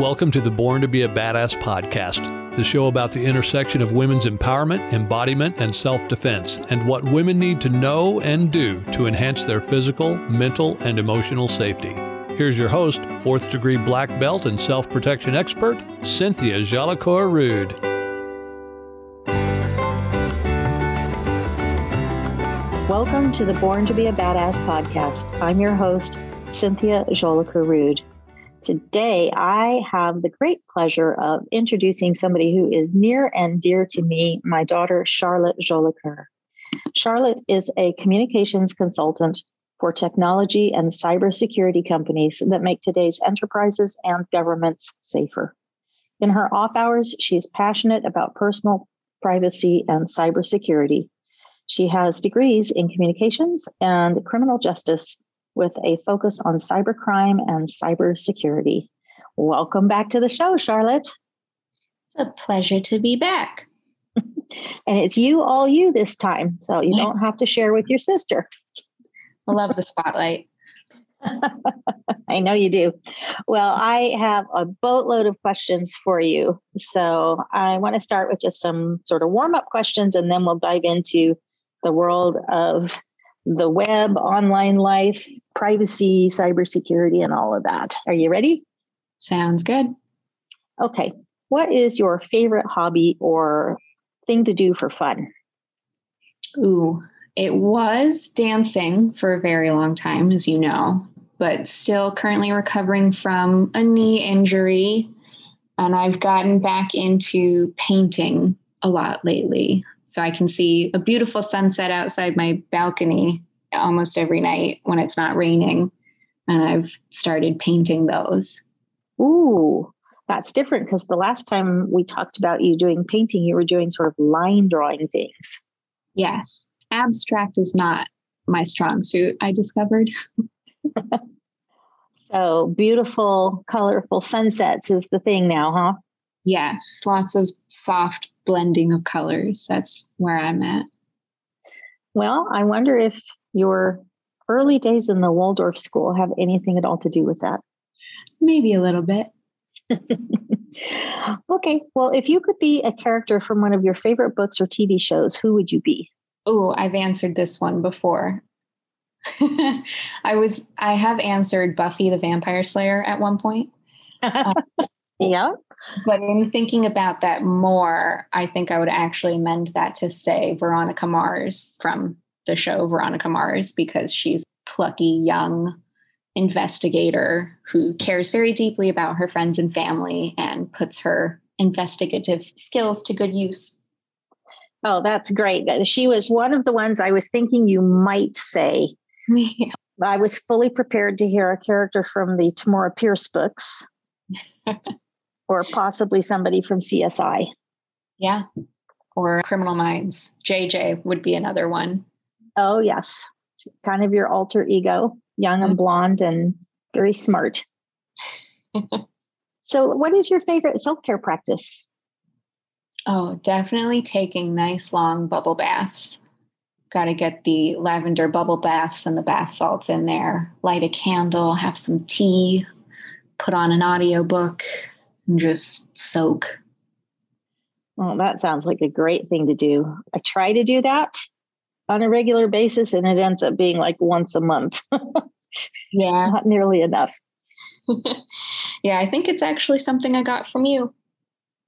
Welcome to the Born to Be a Badass podcast, the show about the intersection of women's empowerment, embodiment, and self defense, and what women need to know and do to enhance their physical, mental, and emotional safety. Here's your host, fourth degree black belt and self protection expert, Cynthia Jolicoeur Rude. Welcome to the Born to Be a Badass podcast. I'm your host, Cynthia Jolicoeur Rude. Today, I have the great pleasure of introducing somebody who is near and dear to me, my daughter, Charlotte Jolicoeur. Charlotte is a communications consultant for technology and cybersecurity companies that make today's enterprises and governments safer. In her off hours, she is passionate about personal privacy and cybersecurity. She has degrees in communications and criminal justice with a focus on cybercrime and cybersecurity. Welcome back to the show, Charlotte. A pleasure to be back. and it's you, all you this time. So you don't have to share with your sister. I love the spotlight. I know you do. Well, I have a boatload of questions for you. So I want to start with just some sort of warm up questions, and then we'll dive into the world of the web, online life, privacy, cybersecurity, and all of that. Are you ready? Sounds good. Okay. What is your favorite hobby or thing to do for fun? Ooh, it was dancing for a very long time, as you know, but still currently recovering from a knee injury. And I've gotten back into painting a lot lately. So I can see a beautiful sunset outside my balcony almost every night when it's not raining. And I've started painting those. Ooh, that's different because the last time we talked about you doing painting, you were doing sort of line drawing things. Yes. Abstract is not my strong suit, I discovered. so beautiful, colorful sunsets is the thing now, huh? Yes. Lots of soft blending of colors. That's where I'm at. Well, I wonder if your early days in the Waldorf school have anything at all to do with that. Maybe a little bit. okay. Well, if you could be a character from one of your favorite books or TV shows, who would you be? Oh, I've answered this one before. I was I have answered Buffy the Vampire Slayer at one point. yeah. But in thinking about that more, I think I would actually amend that to say Veronica Mars from the show Veronica Mars because she's plucky young investigator who cares very deeply about her friends and family and puts her investigative skills to good use. Oh, that's great. She was one of the ones I was thinking you might say. Yeah. I was fully prepared to hear a character from the Tamora Pierce books or possibly somebody from CSI. Yeah. Or Criminal Minds. JJ would be another one. Oh, yes. Kind of your alter ego, young and mm-hmm. blonde and very smart. so, what is your favorite self care practice? Oh, definitely taking nice long bubble baths. Got to get the lavender bubble baths and the bath salts in there. Light a candle, have some tea, put on an audiobook, and just soak. Well, that sounds like a great thing to do. I try to do that on a regular basis and it ends up being like once a month. yeah. Not nearly enough. yeah, I think it's actually something I got from you.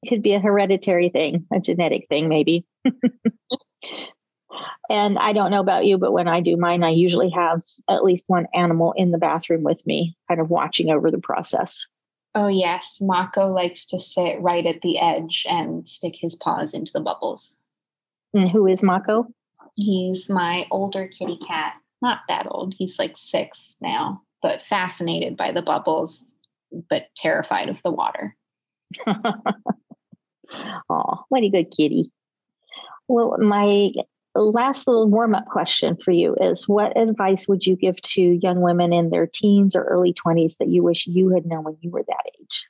It could be a hereditary thing, a genetic thing, maybe. and I don't know about you, but when I do mine, I usually have at least one animal in the bathroom with me, kind of watching over the process. Oh, yes. Mako likes to sit right at the edge and stick his paws into the bubbles. And who is Mako? He's my older kitty cat. Not that old. He's like six now, but fascinated by the bubbles, but terrified of the water. oh, what a good kitty. Well, my last little warm up question for you is what advice would you give to young women in their teens or early 20s that you wish you had known when you were that age?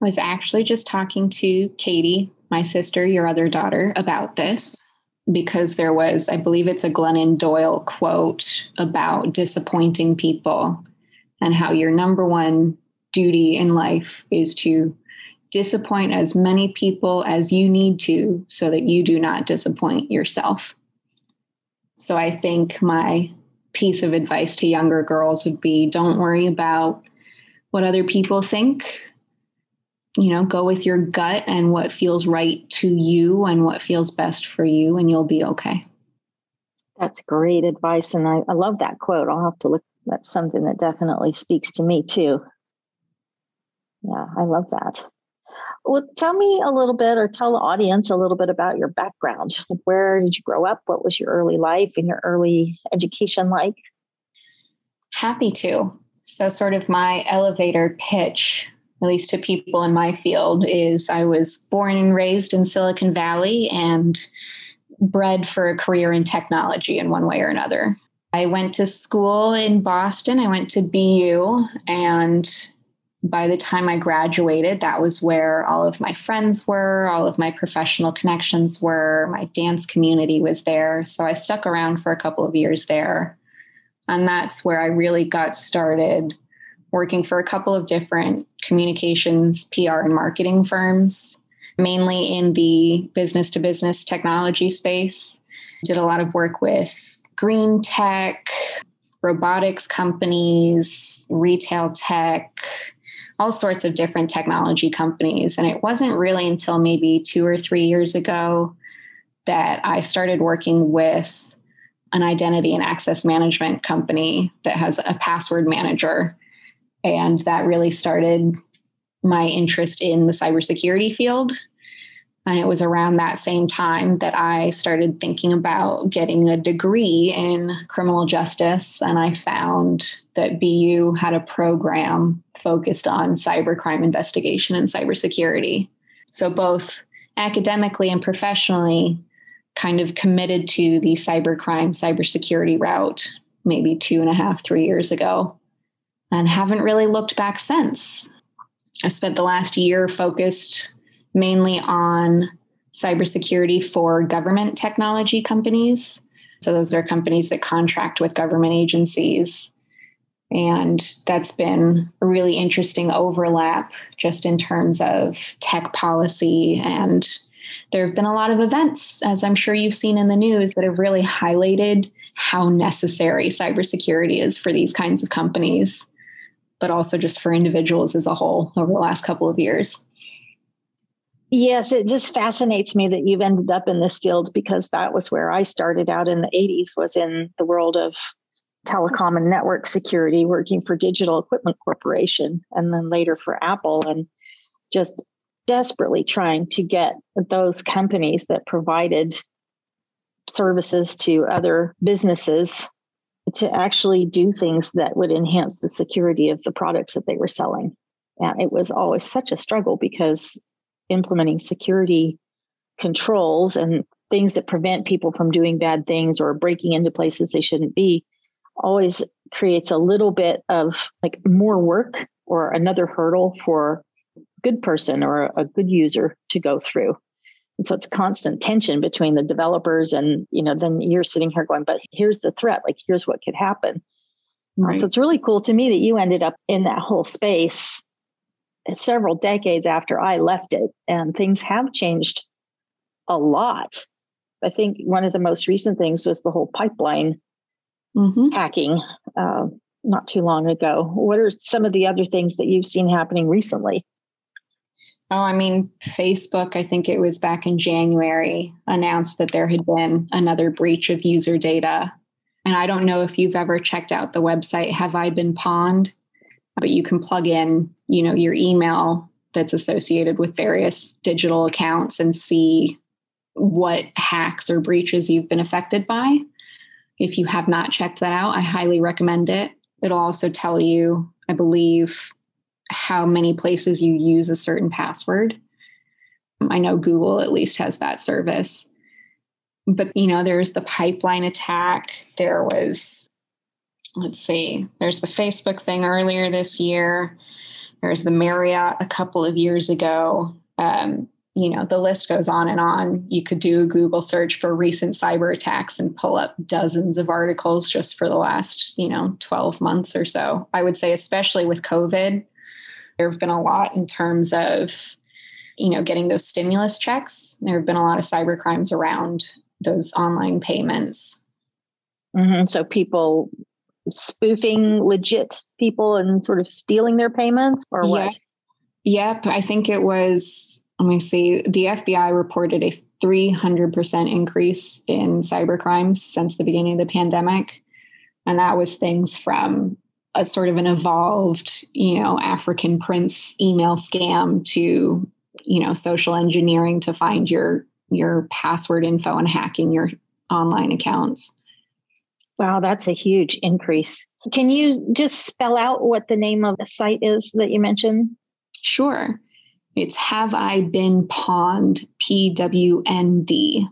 I was actually just talking to Katie, my sister, your other daughter, about this because there was, I believe it's a Glennon Doyle quote about disappointing people and how your number one duty in life is to disappoint as many people as you need to so that you do not disappoint yourself. So I think my piece of advice to younger girls would be don't worry about what other people think. You know, go with your gut and what feels right to you and what feels best for you, and you'll be okay. That's great advice. And I, I love that quote. I'll have to look. That's something that definitely speaks to me too. Yeah, I love that. Well, tell me a little bit or tell the audience a little bit about your background. Where did you grow up? What was your early life and your early education like? Happy to. So, sort of my elevator pitch, at least to people in my field, is I was born and raised in Silicon Valley and bred for a career in technology in one way or another. I went to school in Boston. I went to BU and by the time I graduated, that was where all of my friends were, all of my professional connections were, my dance community was there. So I stuck around for a couple of years there. And that's where I really got started working for a couple of different communications, PR, and marketing firms, mainly in the business to business technology space. Did a lot of work with green tech, robotics companies, retail tech, all sorts of different technology companies. And it wasn't really until maybe two or three years ago that I started working with an identity and access management company that has a password manager. And that really started my interest in the cybersecurity field. And it was around that same time that I started thinking about getting a degree in criminal justice. And I found that BU had a program focused on cybercrime investigation and cybersecurity. So, both academically and professionally, kind of committed to the cybercrime, cybersecurity route maybe two and a half, three years ago, and haven't really looked back since. I spent the last year focused mainly on cybersecurity for government technology companies. So, those are companies that contract with government agencies. And that's been a really interesting overlap just in terms of tech policy. And there have been a lot of events, as I'm sure you've seen in the news, that have really highlighted how necessary cybersecurity is for these kinds of companies, but also just for individuals as a whole over the last couple of years. Yes, it just fascinates me that you've ended up in this field because that was where I started out in the 80s was in the world of telecom and network security working for Digital Equipment Corporation and then later for Apple and just desperately trying to get those companies that provided services to other businesses to actually do things that would enhance the security of the products that they were selling. And it was always such a struggle because implementing security controls and things that prevent people from doing bad things or breaking into places they shouldn't be always creates a little bit of like more work or another hurdle for a good person or a good user to go through. And so it's constant tension between the developers and, you know, then you're sitting here going, but here's the threat, like here's what could happen. Right. So it's really cool to me that you ended up in that whole space several decades after I left it, and things have changed a lot. I think one of the most recent things was the whole pipeline mm-hmm. hacking uh, not too long ago. What are some of the other things that you've seen happening recently? Oh, I mean, Facebook, I think it was back in January, announced that there had been another breach of user data. And I don't know if you've ever checked out the website Have I Been Pwned? But you can plug in, you know, your email that's associated with various digital accounts and see what hacks or breaches you've been affected by. If you have not checked that out, I highly recommend it. It'll also tell you, I believe, how many places you use a certain password. I know Google at least has that service. But, you know, there's the pipeline attack. There was, let's see, there's the Facebook thing earlier this year. There's the Marriott a couple of years ago. Um, you know, the list goes on and on. You could do a Google search for recent cyber attacks and pull up dozens of articles just for the last, you know, 12 months or so. I would say, especially with COVID, There have been a lot in terms of, you know, getting those stimulus checks. There have been a lot of cyber crimes around those online payments. Mm-hmm. So people spoofing legit people and sort of stealing their payments or what? Yep. I think it was, let me see, the FBI reported a 300% increase in cyber crimes since the beginning of the pandemic. And that was things from a sort of an evolved, you know, African prince email scam to, you know, social engineering to find your your password info and hacking your online accounts. Wow, that's a huge increase. Can you just spell out what the name of the site is that you mentioned? Sure. It's Have I Been Pwned, P W N D.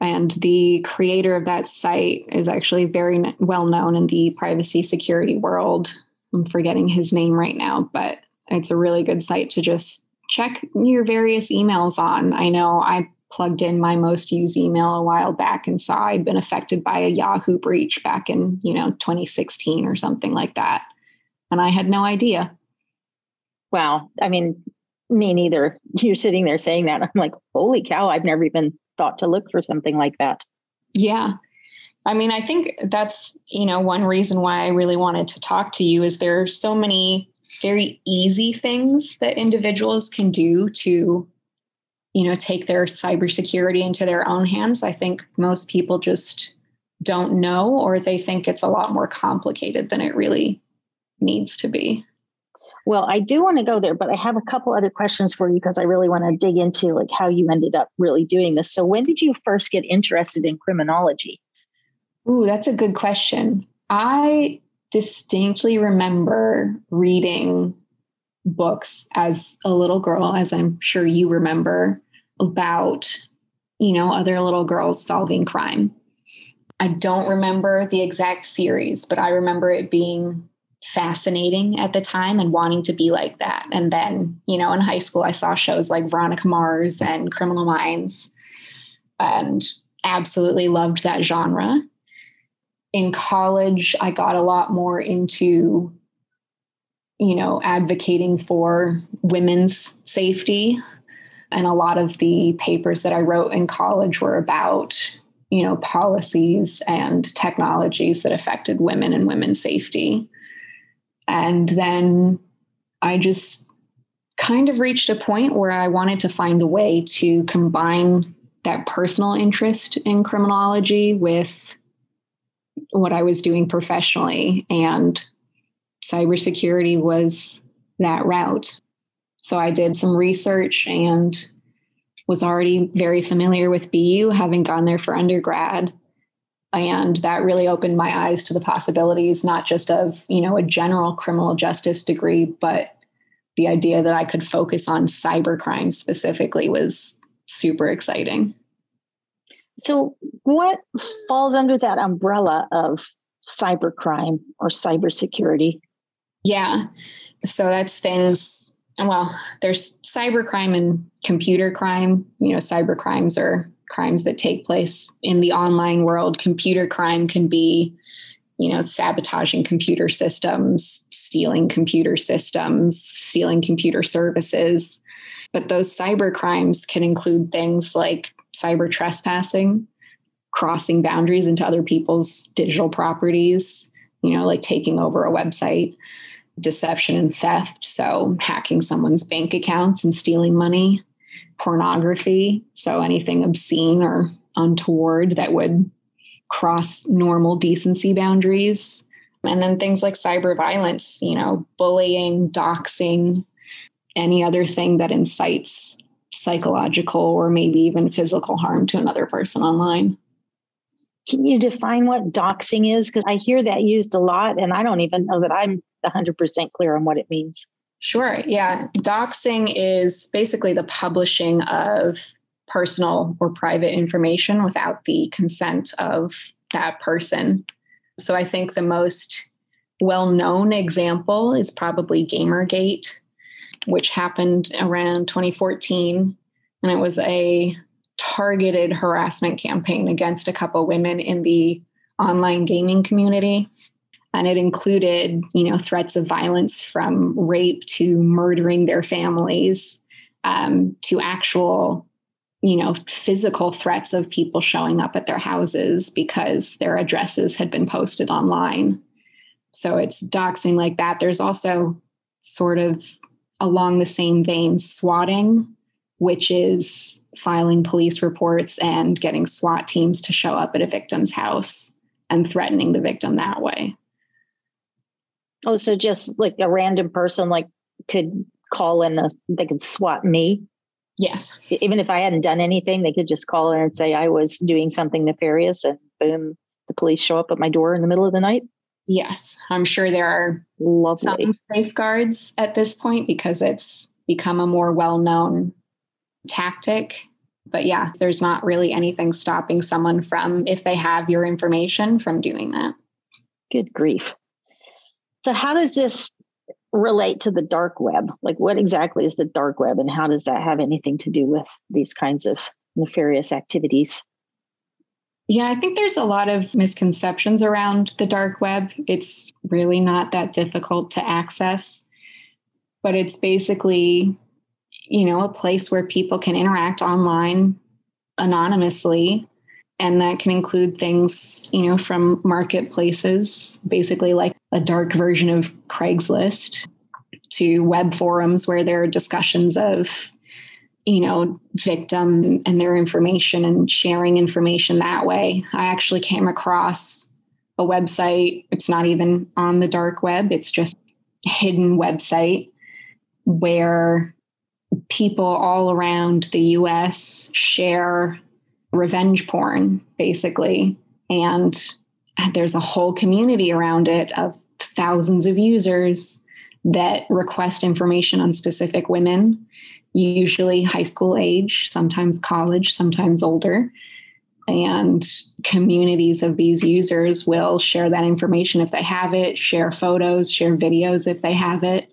And the creator of that site is actually very well known in the privacy security world. I'm forgetting his name right now, but it's a really good site to just check your various emails on. I know I plugged in my most used email a while back and saw I'd been affected by a Yahoo breach back in, you know, 2016 or something like that. And I had no idea. Wow. I mean, me neither. You're sitting there saying that. I'm like, holy cow, I've never even thought to look for something like that. Yeah. I mean, I think that's, you know, one reason why I really wanted to talk to you is there are so many very easy things that individuals can do to you know take their cybersecurity into their own hands. I think most people just don't know or they think it's a lot more complicated than it really needs to be. Well i do want to go there but i have a couple other questions for you because i really want to dig into like how you ended up really doing this. So when did you first get interested in criminology? Ooh, that's a good question. I distinctly remember reading books as a little girl as i'm sure you remember about, you know, other little girls solving crime. I don't remember the exact series, but I remember it being fascinating at the time and wanting to be like that. And then, you know, in high school, I saw shows like Veronica Mars and Criminal Minds and absolutely loved that genre. In college, I got a lot more into, you know, advocating for women's safety and a lot of the papers that I wrote in college were about, you know, policies and technologies that affected women and women's safety. And then I just kind of reached a point where I wanted to find a way to combine that personal interest in criminology with what I was doing professionally. And cybersecurity was that route. So I did some research and was already very familiar with BU, having gone there for undergrad. And that really opened my eyes to the possibilities, not just of, you know, a general criminal justice degree, but the idea that I could focus on cybercrime specifically was super exciting. So, what falls under that umbrella of cybercrime or cybersecurity? Yeah. So, that's things well, there's cybercrime and computer crime. You know, cyber crimes are crimes that take place in the online world. Computer crime can be, you know, sabotaging computer systems, stealing computer systems, stealing computer services. But those cyber crimes can include things like cyber trespassing, crossing boundaries into other people's digital properties, you know, like taking over a website deception and theft. So, hacking someone's bank accounts and stealing money, pornography. So, anything obscene or untoward that would cross normal decency boundaries. And then things like cyber violence, you know, bullying, doxing, any other thing that incites psychological or maybe even physical harm to another person online. Can you define what doxing is? Because I hear that used a lot, and I don't even know that I'm 100% clear on what it means. Sure. Yeah. Doxing is basically the publishing of personal or private information without the consent of that person. So I think the most well known example is probably Gamergate, which happened around 2014. And it was a targeted harassment campaign against a couple women in the online gaming community. And it included, you know, threats of violence from rape to murdering their families um, to actual, you know, physical threats of people showing up at their houses because their addresses had been posted online. So it's doxing like that. There's also sort of along the same vein swatting, which is filing police reports and getting SWAT teams to show up at a victim's house and threatening the victim that way. Oh, so just like a random person like could call in a they could swat me. Yes. Even if I hadn't done anything, they could just call in and say I was doing something nefarious and boom, the police show up at my door in the middle of the night. Yes. I'm sure there are lovely some safeguards at this point because it's become a more well-known tactic. But yeah, there's not really anything stopping someone from, if they have your information, from doing that. Good grief. So, how does this relate to the dark web? Like, what exactly is the dark web, and how does that have anything to do with these kinds of nefarious activities? Yeah, I think there's a lot of misconceptions around the dark web. It's really not that difficult to access, but it's basically you know, a place where people can interact online anonymously. And that can include things, you know, from marketplaces, basically like a dark version of Craigslist, to web forums where there are discussions of, you know, victim and their information and sharing information that way. I actually came across a website. It's not even on the dark web, it's just a hidden website where people all around the US share revenge porn, basically. And there's a whole community around it of thousands of users that request information on specific women, usually high school age, sometimes college, sometimes older. And communities of these users will share that information if they have it, share photos, share videos if they have it.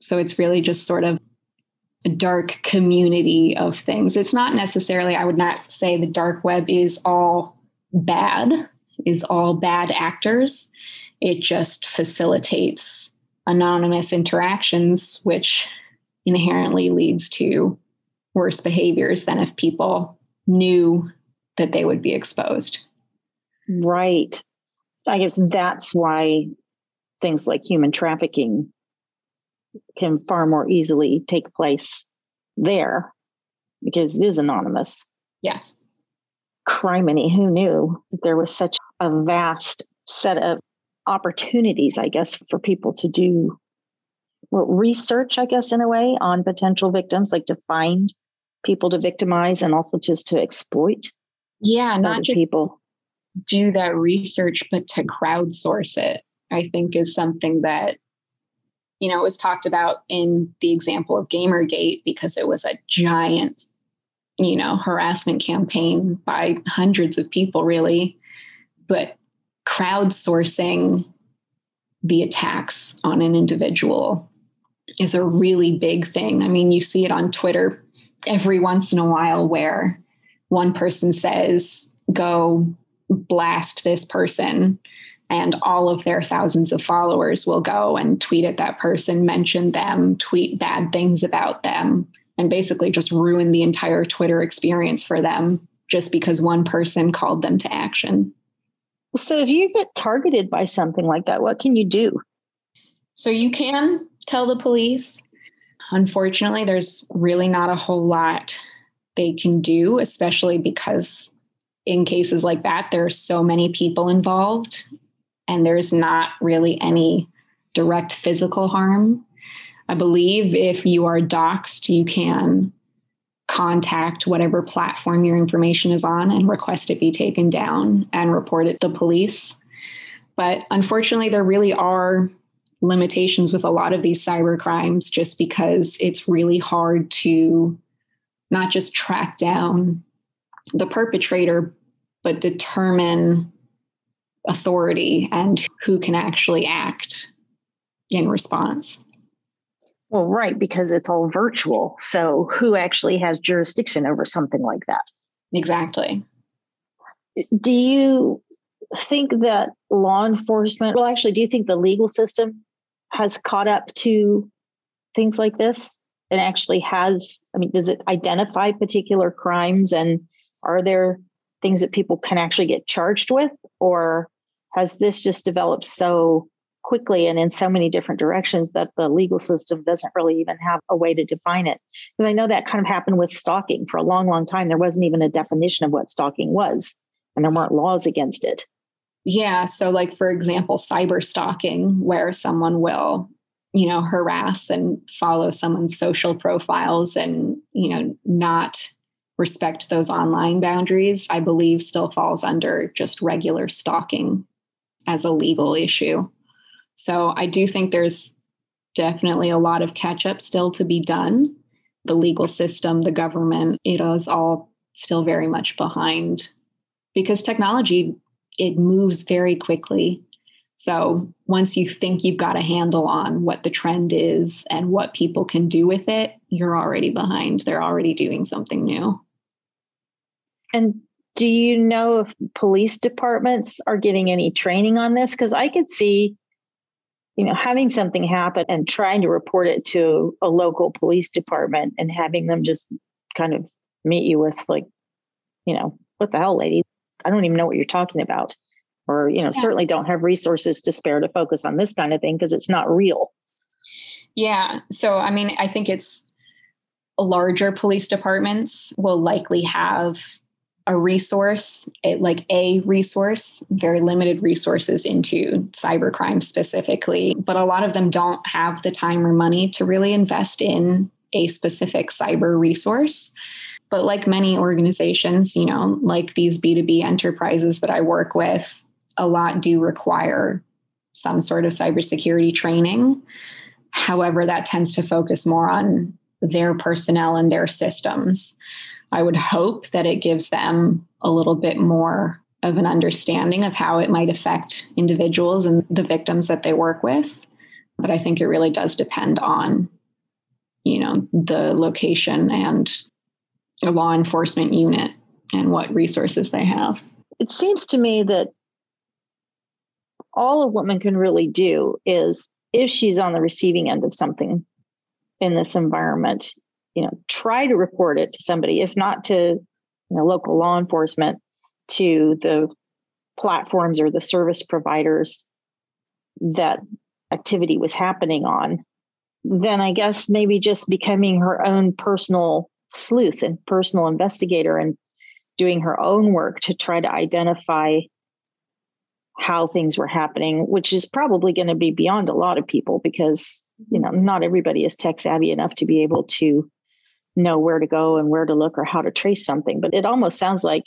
So it's really just sort of a dark community of things. It's not necessarily, I would not say the dark web is all bad, is all bad actors. It just facilitates anonymous interactions, which inherently leads to worse behaviors than if people knew that they would be exposed. Right. I guess that's why things like human trafficking can far more easily take place there because it is anonymous. Yes. Criminy, who knew that there was such a vast set of opportunities, I guess, for people to do well, research, I guess, in a way, on potential victims, like to find people to victimize and also just to exploit. Yeah, not just people do that research, but to crowdsource it, I think is something that you know, it was talked about in the example of Gamergate because it was a giant, you know, harassment campaign by hundreds of people, really. But crowdsourcing the attacks on an individual is a really big thing. I mean, you see it on Twitter every once in a while where one person says, go blast this person and all of their thousands of followers will go and tweet at that person, mention them, tweet bad things about them, and basically just ruin the entire Twitter experience for them just because one person called them to action. So, if you get targeted by something like that, what can you do? So, you can tell the police. Unfortunately, there's really not a whole lot they can do, especially because in cases like that, there are so many people involved and there's not really any direct physical harm. I believe if you are doxxed, you can contact whatever platform your information is on and request it be taken down and report it to the police. But unfortunately, there really are limitations with a lot of these cyber crimes just because it's really hard to not just track down the perpetrator, but determine authority and who can actually act in response. Well, right, because it's all virtual. So who actually has jurisdiction over something like that? Exactly. Do you think that law enforcement, well, actually, do you think the legal system has caught up to things like this and actually has, I mean, does it identify particular crimes and are there things that people can actually get charged with? Or has this just developed so quickly and in so many different directions that the legal system doesn't really even have a way to define it. Because I know that kind of happened with stalking for a long, long time. There wasn't even a definition of what stalking was, and there weren't laws against it. Yeah. So, like, for example, cyber stalking, where someone will, you know, harass and follow someone's social profiles and, you know, not respect those online boundaries, I believe still falls under just regular stalking as a legal issue. So I do think there's definitely a lot of catch up still to be done. The legal system, the government, it is all still very much behind because technology it moves very quickly. So once you think you've got a handle on what the trend is and what people can do with it, you're already behind. They're already doing something new. And do you know if police departments are getting any training on this? Because I could see you know, having something happen and trying to report it to a local police department and having them just kind of meet you with like, you know, what the hell, lady? I don't even know what you're talking about. Or, you know, yeah. certainly don't have resources to spare to focus on this kind of thing because it's not real. Yeah. So, I mean, I think it's larger police departments will likely have a resource, like a resource, very limited resources into cybercrime specifically, but a lot of them don't have the time or money to really invest in a specific cyber resource. But like many organizations, you know, like these B2B enterprises that I work with, a lot do require some sort of cybersecurity training. However, that tends to focus more on their personnel and their systems. I would hope that it gives them a little bit more of an understanding of how it might affect individuals and the victims that they work with. But I think it really does depend on, you know, the location and a law enforcement unit and what resources they have. It seems to me that all a woman can really do is if she's on the receiving end of something in this environment you know try to report it to somebody if not to you know local law enforcement to the platforms or the service providers that activity was happening on then i guess maybe just becoming her own personal sleuth and personal investigator and doing her own work to try to identify how things were happening which is probably going to be beyond a lot of people because you know not everybody is tech savvy enough to be able to know where to go and where to look or how to trace something. But it almost sounds like,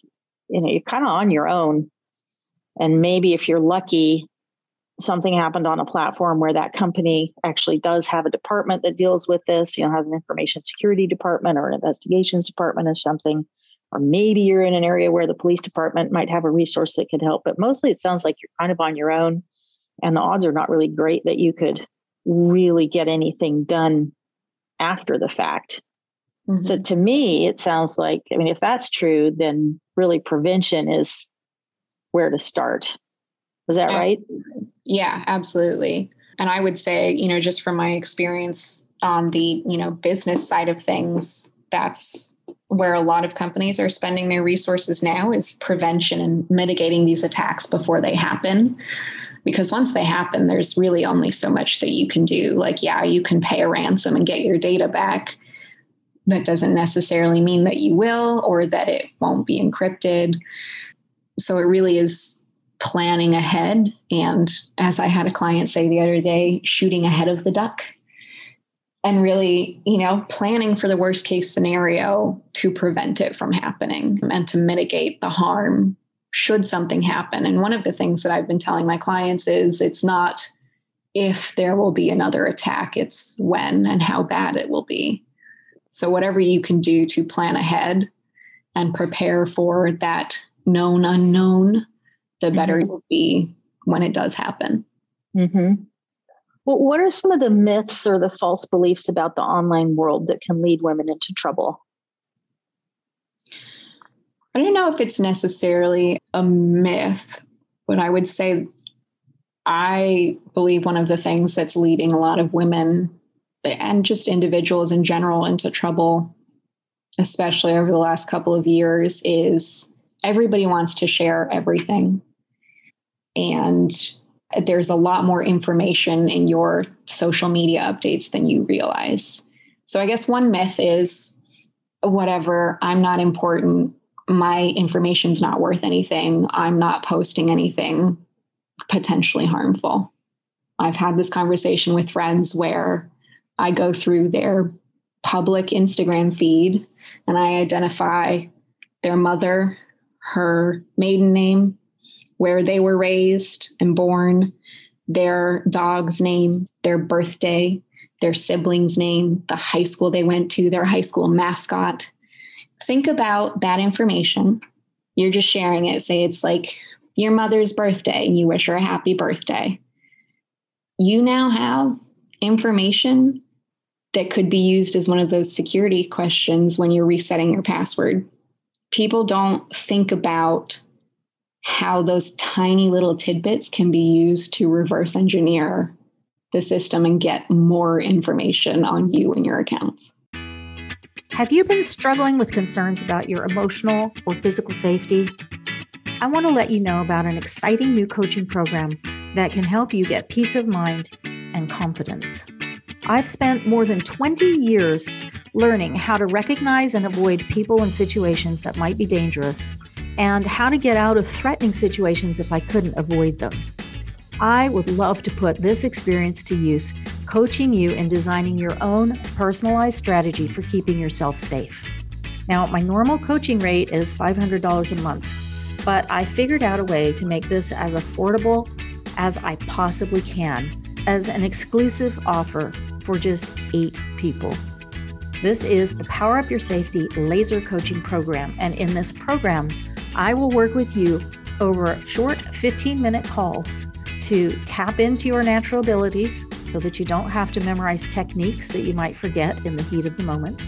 you know, you're kind of on your own. And maybe if you're lucky, something happened on a platform where that company actually does have a department that deals with this, you know, has an information security department or an investigations department or something. Or maybe you're in an area where the police department might have a resource that could help. But mostly it sounds like you're kind of on your own. And the odds are not really great that you could really get anything done after the fact. Mm-hmm. So to me, it sounds like, I mean, if that's true, then really prevention is where to start. Is that right? Yeah, absolutely. And I would say, you know, just from my experience on the, you know, business side of things, that's where a lot of companies are spending their resources now is prevention and mitigating these attacks before they happen because once they happen there's really only so much that you can do like yeah you can pay a ransom and get your data back that doesn't necessarily mean that you will or that it won't be encrypted. So it really is planning ahead. And as I had a client say the other day, shooting ahead of the duck and really, you know, planning for the worst case scenario to prevent it from happening and to mitigate the harm should something happen. And one of the things that I've been telling my clients is it's not if there will be another attack, it's when and how bad it will be. So, whatever you can do to plan ahead and prepare for that known unknown, the better mm-hmm. it will be when it does happen. Mm-hmm. Well, what are some of the myths or the false beliefs about the online world that can lead women into trouble? I don't know if it's necessarily a myth But I would say I believe one of the things that's leading a lot of women and just individuals in general into trouble, especially over the last couple of years, is everybody wants to share everything. And there's a lot more information in your social media updates than you realize. So I guess one myth is whatever, I'm not important. My information's not worth anything. I'm not posting anything potentially harmful. I've had this conversation with friends where I go through their public Instagram feed and I identify their mother, her maiden name, where they were raised and born, their dog's name, their birthday, their sibling's name, the high school they went to, their high school mascot. Think about that information. You're just sharing it. Say it's like your mother's birthday and you wish her a happy birthday. You now have information that could be used as one of those security questions when you're resetting your password. People don't think about how those tiny little tidbits can be used to reverse engineer the system and get more information on you and your accounts. Have you been struggling with concerns about your emotional or physical safety? I want to let you know about an exciting new coaching program that can help you get peace of mind and confidence. I've spent more than 20 years learning how to recognize and avoid people and situations that might be dangerous and how to get out of threatening situations if I couldn't avoid them. I would love to put this experience to use, coaching you in designing your own personalized strategy for keeping yourself safe. Now, my normal coaching rate is $500 a month, but I figured out a way to make this as affordable as I possibly can as an exclusive offer for just eight people. This is the Power Up Your Safety Laser Coaching Program, and in this program, I will work with you over short 15 minute calls to tap into your natural abilities so that you don't have to memorize techniques that you might forget in the heat of the moment,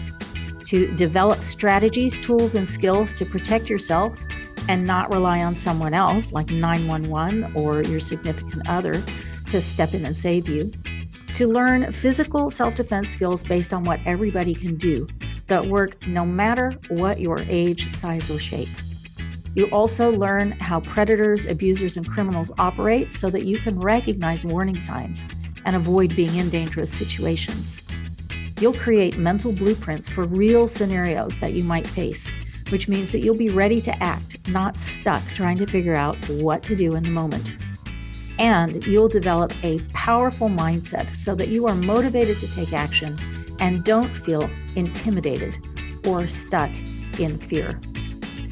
to develop strategies, tools, and skills to protect yourself and not rely on someone else like 911 or your significant other to step in and save you, to learn physical self defense skills based on what everybody can do that work no matter what your age, size, or shape. You also learn how predators, abusers, and criminals operate so that you can recognize warning signs and avoid being in dangerous situations. You'll create mental blueprints for real scenarios that you might face, which means that you'll be ready to act, not stuck trying to figure out what to do in the moment. And you'll develop a powerful mindset so that you are motivated to take action and don't feel intimidated or stuck in fear.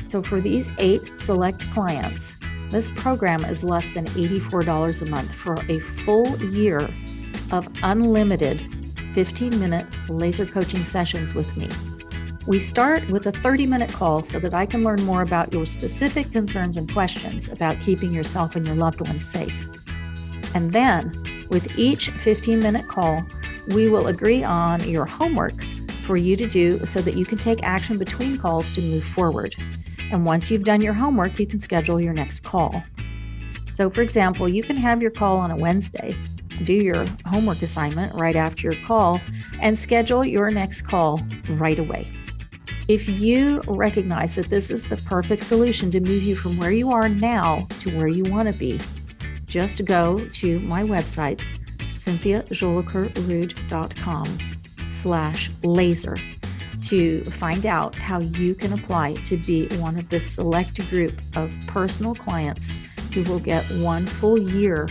So for these eight select clients, this program is less than $84 a month for a full year of unlimited 15 minute laser coaching sessions with me. We start with a 30 minute call so that I can learn more about your specific concerns and questions about keeping yourself and your loved ones safe. And then, with each 15 minute call, we will agree on your homework for you to do so that you can take action between calls to move forward. And once you've done your homework, you can schedule your next call. So, for example, you can have your call on a Wednesday, do your homework assignment right after your call, and schedule your next call right away. If you recognize that this is the perfect solution to move you from where you are now to where you want to be, just go to my website, cynthiajolicoeurrude.com slash laser to find out how you can apply to be one of the select group of personal clients who will get one full year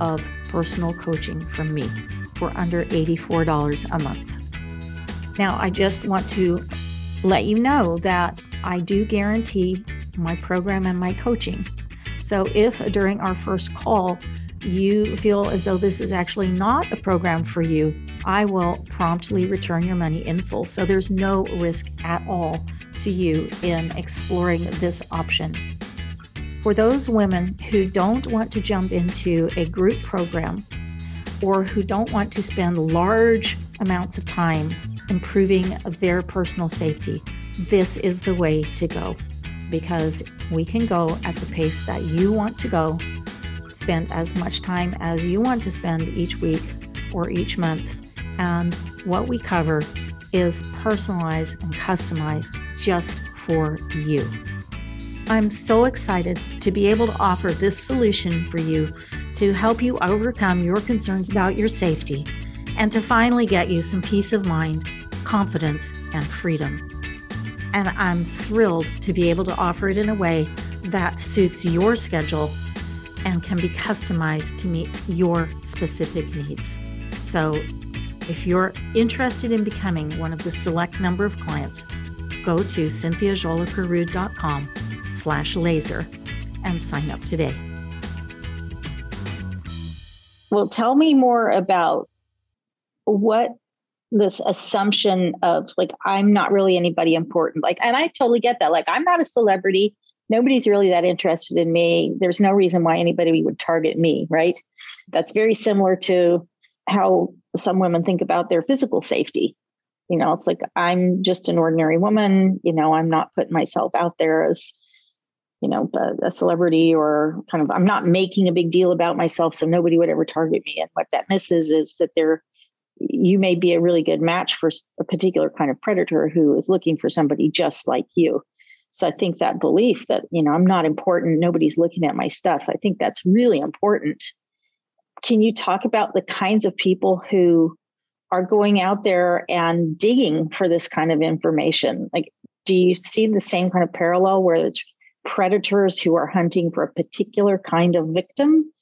of personal coaching from me for under $84 a month. Now, I just want to let you know that I do guarantee my program and my coaching. So, if during our first call you feel as though this is actually not a program for you, I will promptly return your money in full. So there's no risk at all to you in exploring this option. For those women who don't want to jump into a group program or who don't want to spend large amounts of time improving their personal safety, this is the way to go. Because we can go at the pace that you want to go, spend as much time as you want to spend each week or each month. And what we cover is personalized and customized just for you. I'm so excited to be able to offer this solution for you to help you overcome your concerns about your safety and to finally get you some peace of mind, confidence, and freedom. And I'm thrilled to be able to offer it in a way that suits your schedule and can be customized to meet your specific needs. So, if you're interested in becoming one of the select number of clients, go to cynthiajolicoeurrude.com slash laser and sign up today. Well, tell me more about what this assumption of like i'm not really anybody important. Like and i totally get that. Like i'm not a celebrity. Nobody's really that interested in me. There's no reason why anybody would target me right? That's very similar to how some women think about their physical safety. You know it's like i'm just an ordinary woman. You know i'm not putting myself out there as you know a, a celebrity or kind of i'm not making a big deal about myself so nobody would ever target me. And what that misses is that they're you may be a really good match for a particular kind of predator who is looking for somebody just like you. So I think that belief that, you know, I'm not important, nobody's looking at my stuff, I think that's really important. Can you talk about the kinds of people who are going out there and digging for this kind of information? Like, do you see the same kind of parallel where it's predators who are hunting for a particular kind of victim?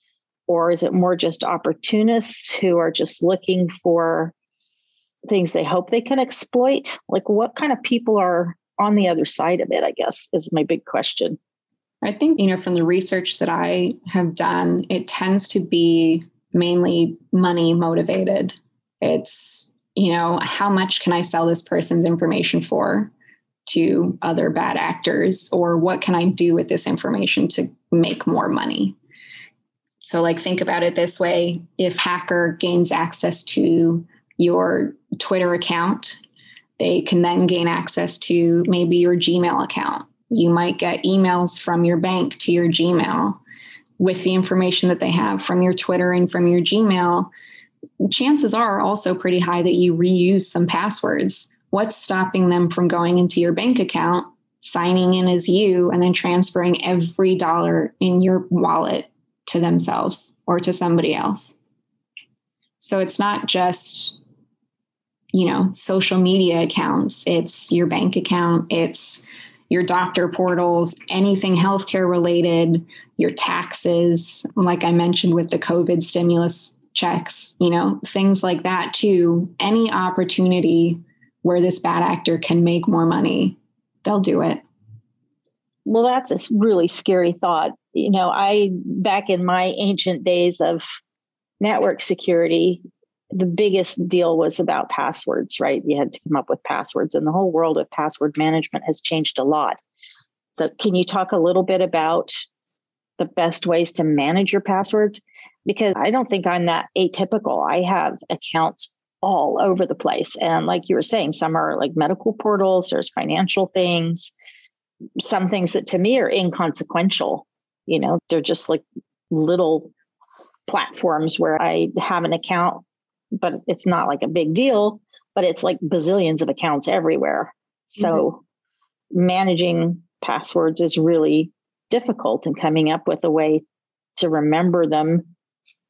Or is it more just opportunists who are just looking for things they hope they can exploit? Like, what kind of people are on the other side of it? I guess is my big question. I think, you know, from the research that I have done, it tends to be mainly money motivated. It's, you know, how much can I sell this person's information for to other bad actors? Or what can I do with this information to make more money? So, like, think about it this way if hacker gains access to your Twitter account, they can then gain access to maybe your Gmail account. You might get emails from your bank to your Gmail with the information that they have from your Twitter and from your Gmail. Chances are also pretty high that you reuse some passwords. What's stopping them from going into your bank account, signing in as you, and then transferring every dollar in your wallet to themselves or to somebody else. So it's not just, you know, social media accounts, it's your bank account, it's your doctor portals, anything healthcare related, your taxes, like I mentioned with the COVID stimulus checks, you know, things like that too. Any opportunity where this bad actor can make more money, they'll do it. Well, that's a really scary thought you know, I back in my ancient days of network security, the biggest deal was about passwords, right? You had to come up with passwords, and the whole world of password management has changed a lot. So, can you talk a little bit about the best ways to manage your passwords? Because I don't think I'm that atypical. I have accounts all over the place. And like you were saying, some are like medical portals, there's financial things, some things that to me are inconsequential you know, they're just like little platforms where I have an account, but it's not like a big deal, but it's like bazillions of accounts everywhere. So mm-hmm. managing passwords is really difficult and coming up with a way to remember them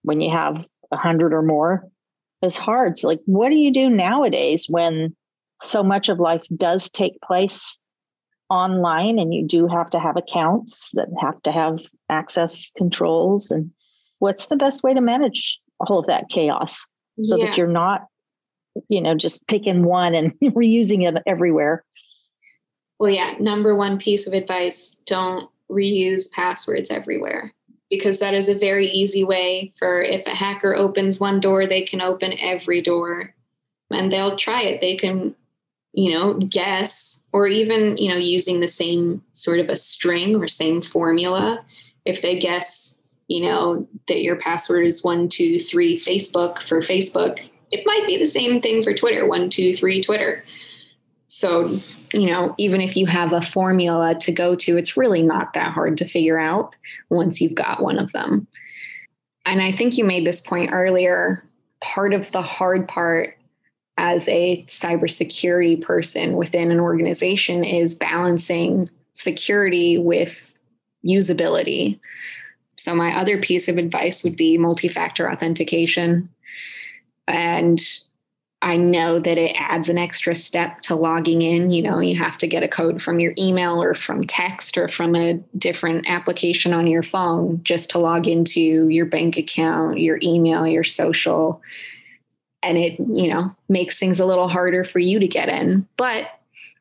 when you have a hundred or more is hard. So like what do you do nowadays when so much of life does take place online and you do have to have accounts that have to have access controls and what's the best way to manage all of that chaos? So yeah. that you're not you know just picking one and reusing it everywhere. Well yeah number one piece of advice don't reuse passwords everywhere because that is a very easy way for if a hacker opens one door they can open every door and they'll try it. They can you know, guess, or even, you know, using the same sort of a string or same formula. If they guess, you know, that your password is one, two, three Facebook for Facebook, it might be the same thing for Twitter, one, two, three Twitter. So, you know, even if you have a formula to go to, it's really not that hard to figure out once you've got one of them. And I think you made this point earlier. Part of the hard part as a cybersecurity person within an organization is balancing security with usability. So, my other piece of advice would be multi factor authentication. And I know that it adds an extra step to logging in. You know, you have to get a code from your email or from text or from a different application on your phone just to log into your bank account, your email, your social. And it, you know, makes things a little harder for you to get in. But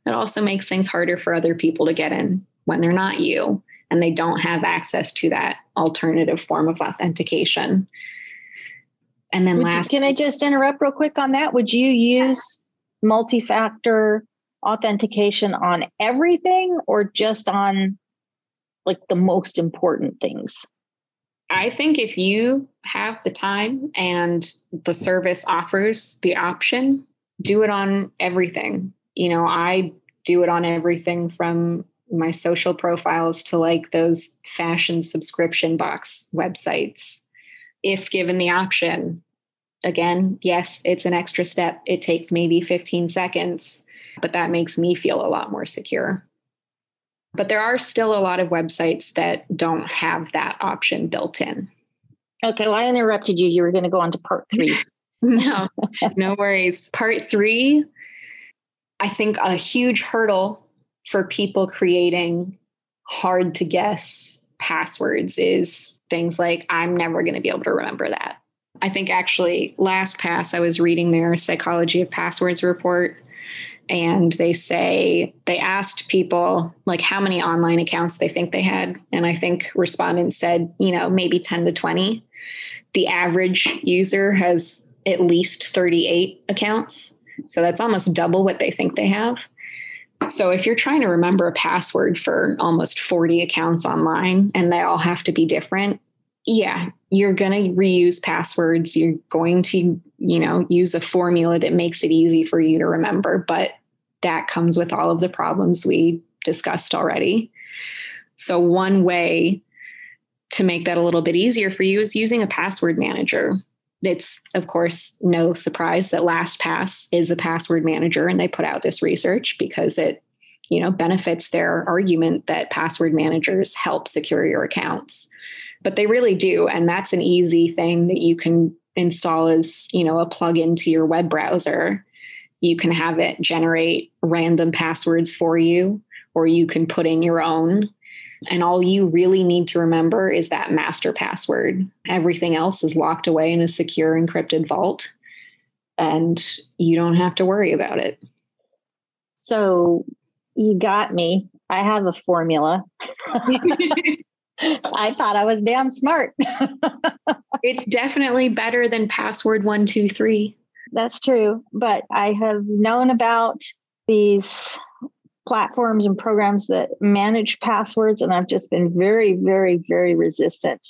it also makes things harder for other people to get in when they're not you and they don't have access to that alternative form of authentication. And then Would last, you, can I just interrupt real quick on that? Would you use multi factor authentication on everything or just on like the most important things? I think if you have the time and the service offers the option, do it on everything. You know, I do it on everything from my social profiles to like those fashion subscription box websites if given the option. Again, yes, it's an extra step. It takes maybe 15 seconds, but that makes me feel a lot more secure. But there are still a lot of websites that don't have that option built in. Okay, well, I interrupted you. You were going to go on to part three. no, no worries. Part three, I think a huge hurdle for people creating hard to guess passwords is things like, I'm never going to be able to remember that. I think actually, last LastPass, I was reading their Psychology of Passwords report, and they say they asked people like how many online accounts they think they had. And I think respondents said, you know, maybe 10 to 20. The average user has at least 38 accounts. So that's almost double what they think they have. So if you're trying to remember a password for almost 40 accounts online and they all have to be different, yeah, you're going to reuse passwords. You're going to, you know, use a formula that makes it easy for you to remember, but that comes with all of the problems we discussed already. So one way to make that a little bit easier for you is using a password manager. It's, of course, no surprise that LastPass is a password manager, and they put out this research because it, you know, benefits their argument that password managers help secure your accounts. But they really do, and that's an easy thing that you can install as, you know, a plug-in to your web browser. You can have it generate random passwords for you, or you can put in your own and all you really need to remember is that master password. Everything else is locked away in a secure encrypted vault, and you don't have to worry about it. So you got me. I have a formula. I thought I was damn smart. it's definitely better than password one, two, three. That's true. But I have known about these platforms and programs that manage passwords. And I've just been very, very, very resistant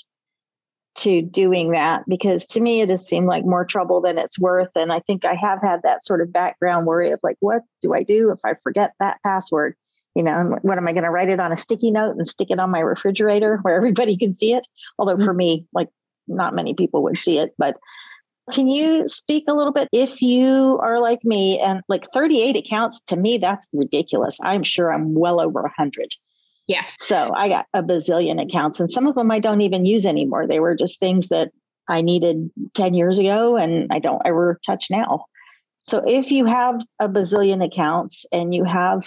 to doing that because to me it has seemed like more trouble than it's worth. And I think I have had that sort of background worry of like, what do I do if I forget that password? You know, what am I going to write it on a sticky note and stick it on my refrigerator where everybody can see it? Although for mm-hmm. me, like not many people would see it, but can you speak a little bit if you are like me and like 38 accounts to me that's ridiculous. I'm sure I'm well over 100. Yes. So I got a bazillion accounts and some of them I don't even use anymore. They were just things that I needed 10 years ago and I don't ever touch now. So if you have a bazillion accounts and you have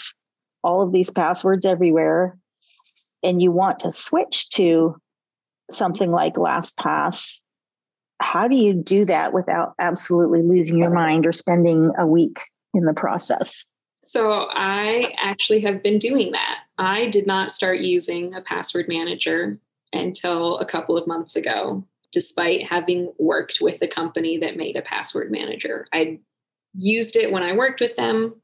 all of these passwords everywhere and you want to switch to something like LastPass, how do you do that without absolutely losing your mind or spending a week in the process? So, I actually have been doing that. I did not start using a password manager until a couple of months ago, despite having worked with a company that made a password manager. I used it when I worked with them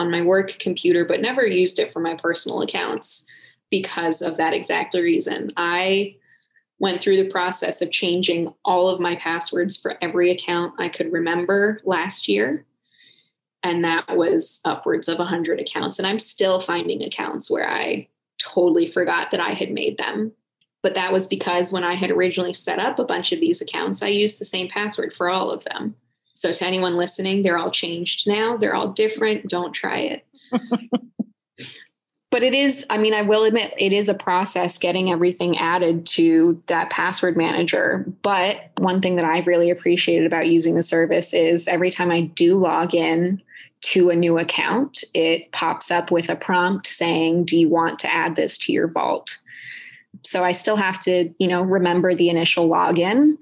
on my work computer, but never used it for my personal accounts because of that exact reason. I went through the process of changing all of my passwords for every account I could remember last year. And that was upwards of 100 accounts. And I'm still finding accounts where I totally forgot that I had made them. But that was because when I had originally set up a bunch of these accounts, I used the same password for all of them. So, to anyone listening, they're all changed now. They're all different. Don't try it. but it is, I mean, I will admit it is a process getting everything added to that password manager. But one thing that I've really appreciated about using the service is every time I do log in, to a new account, it pops up with a prompt saying, Do you want to add this to your vault? So I still have to, you know, remember the initial login,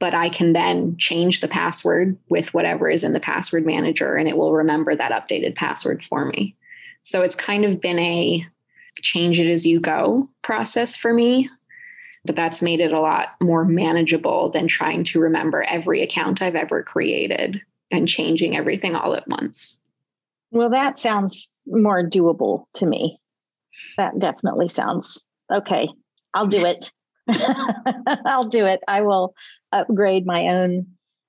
but I can then change the password with whatever is in the password manager and it will remember that updated password for me. So it's kind of been a change it as you go process for me. But that's made it a lot more manageable than trying to remember every account I've ever created and changing everything all at once. Well, that sounds more doable to me. That definitely sounds okay. I'll do it. I'll do it. I will upgrade my own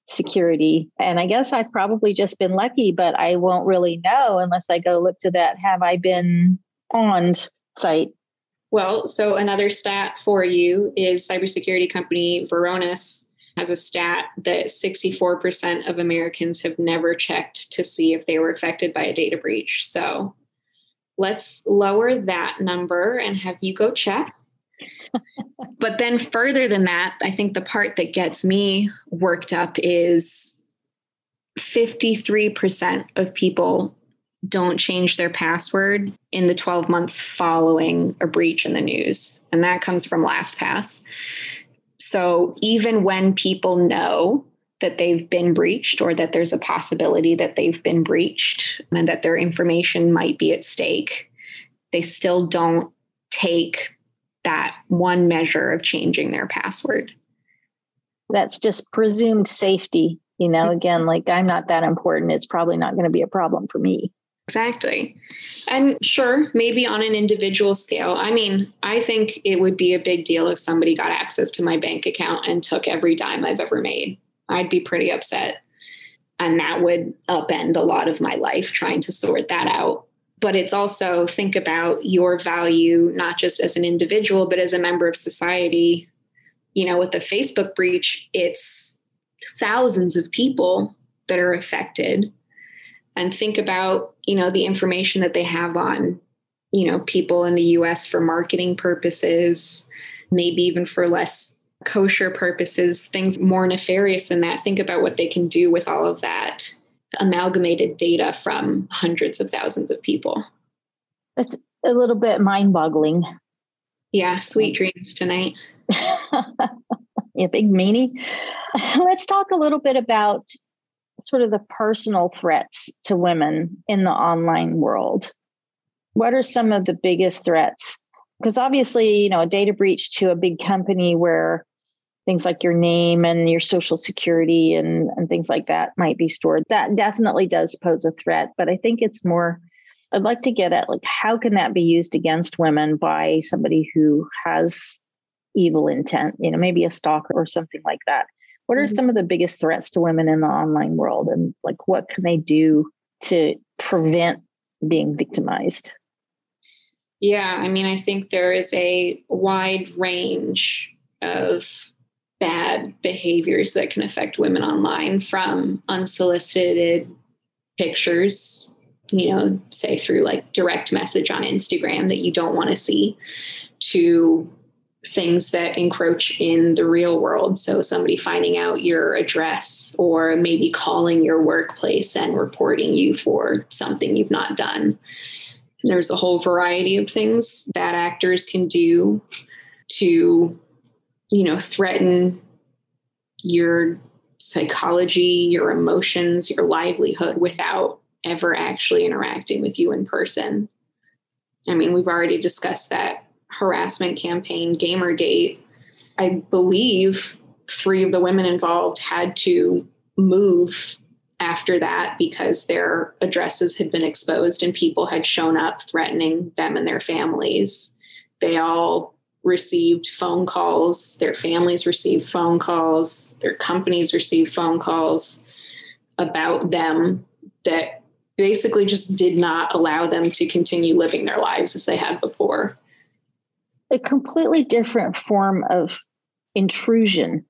security. And I guess I've probably just been lucky, but I won't really know unless I go look to that Have I Been Pwned site. Well, so another stat for you is cybersecurity company Varonis has a stat that 64% of Americans have never checked to see if they were affected by a data breach. So let's lower that number and have you go check. But then, further than that, I think the part that gets me worked up is 53% of people don't change their password in the 12 months following a breach in the news. And that comes from LastPass. So even when people know that they've been breached or that there's a possibility that they've been breached and that their information might be at stake, they still don't take that one measure of changing their password. That's just presumed safety. You know, mm-hmm. again, like I'm not that important. It's probably not going to be a problem for me. Exactly. And sure, maybe on an individual scale. I mean, I think it would be a big deal if somebody got access to my bank account and took every dime I've ever made. I'd be pretty upset. And that would upend a lot of my life trying to sort that out. But it's also think about your value, not just as an individual, but as a member of society. You know, with the Facebook breach, it's thousands of people that are affected. And think about you know the information that they have on you know people in the US for marketing purposes maybe even for less kosher purposes things more nefarious than that. Think about what they can do with all of that amalgamated data from hundreds of thousands of people it's a little bit mind-boggling yeah sweet dreams tonight yeah big meanie let's talk a little bit about sort of the personal threats to women in the online world? What are some of the biggest threats? Because obviously, you know, a data breach to a big company where things like your name and your social security and, and things like that might be stored, that definitely does pose a threat. But I think it's more, I'd like to get at like, how can that be used against women by somebody who has evil intent, you know, maybe a stalker or something like that? What are mm-hmm. some of the biggest threats to women in the online world? And like, what can they do to prevent being victimized? Yeah, I mean, I think there is a wide range of bad behaviors that can affect women online from unsolicited pictures, you know, say through like direct message on Instagram that you don't want to see, to things that encroach in the real world. So, somebody finding out your address or maybe calling your workplace and reporting you for something you've not done. There's a whole variety of things bad actors can do to, you know, threaten your psychology, your emotions, your livelihood without ever actually interacting with you in person. I mean, we've already discussed that harassment campaign, Gamergate, I believe three of the women involved had to move after that because their addresses had been exposed and people had shown up threatening them and their families. They all received phone calls, their families received phone calls, their companies received phone calls about them that basically just did not allow them to continue living their lives as they had before. A completely different form of intrusion.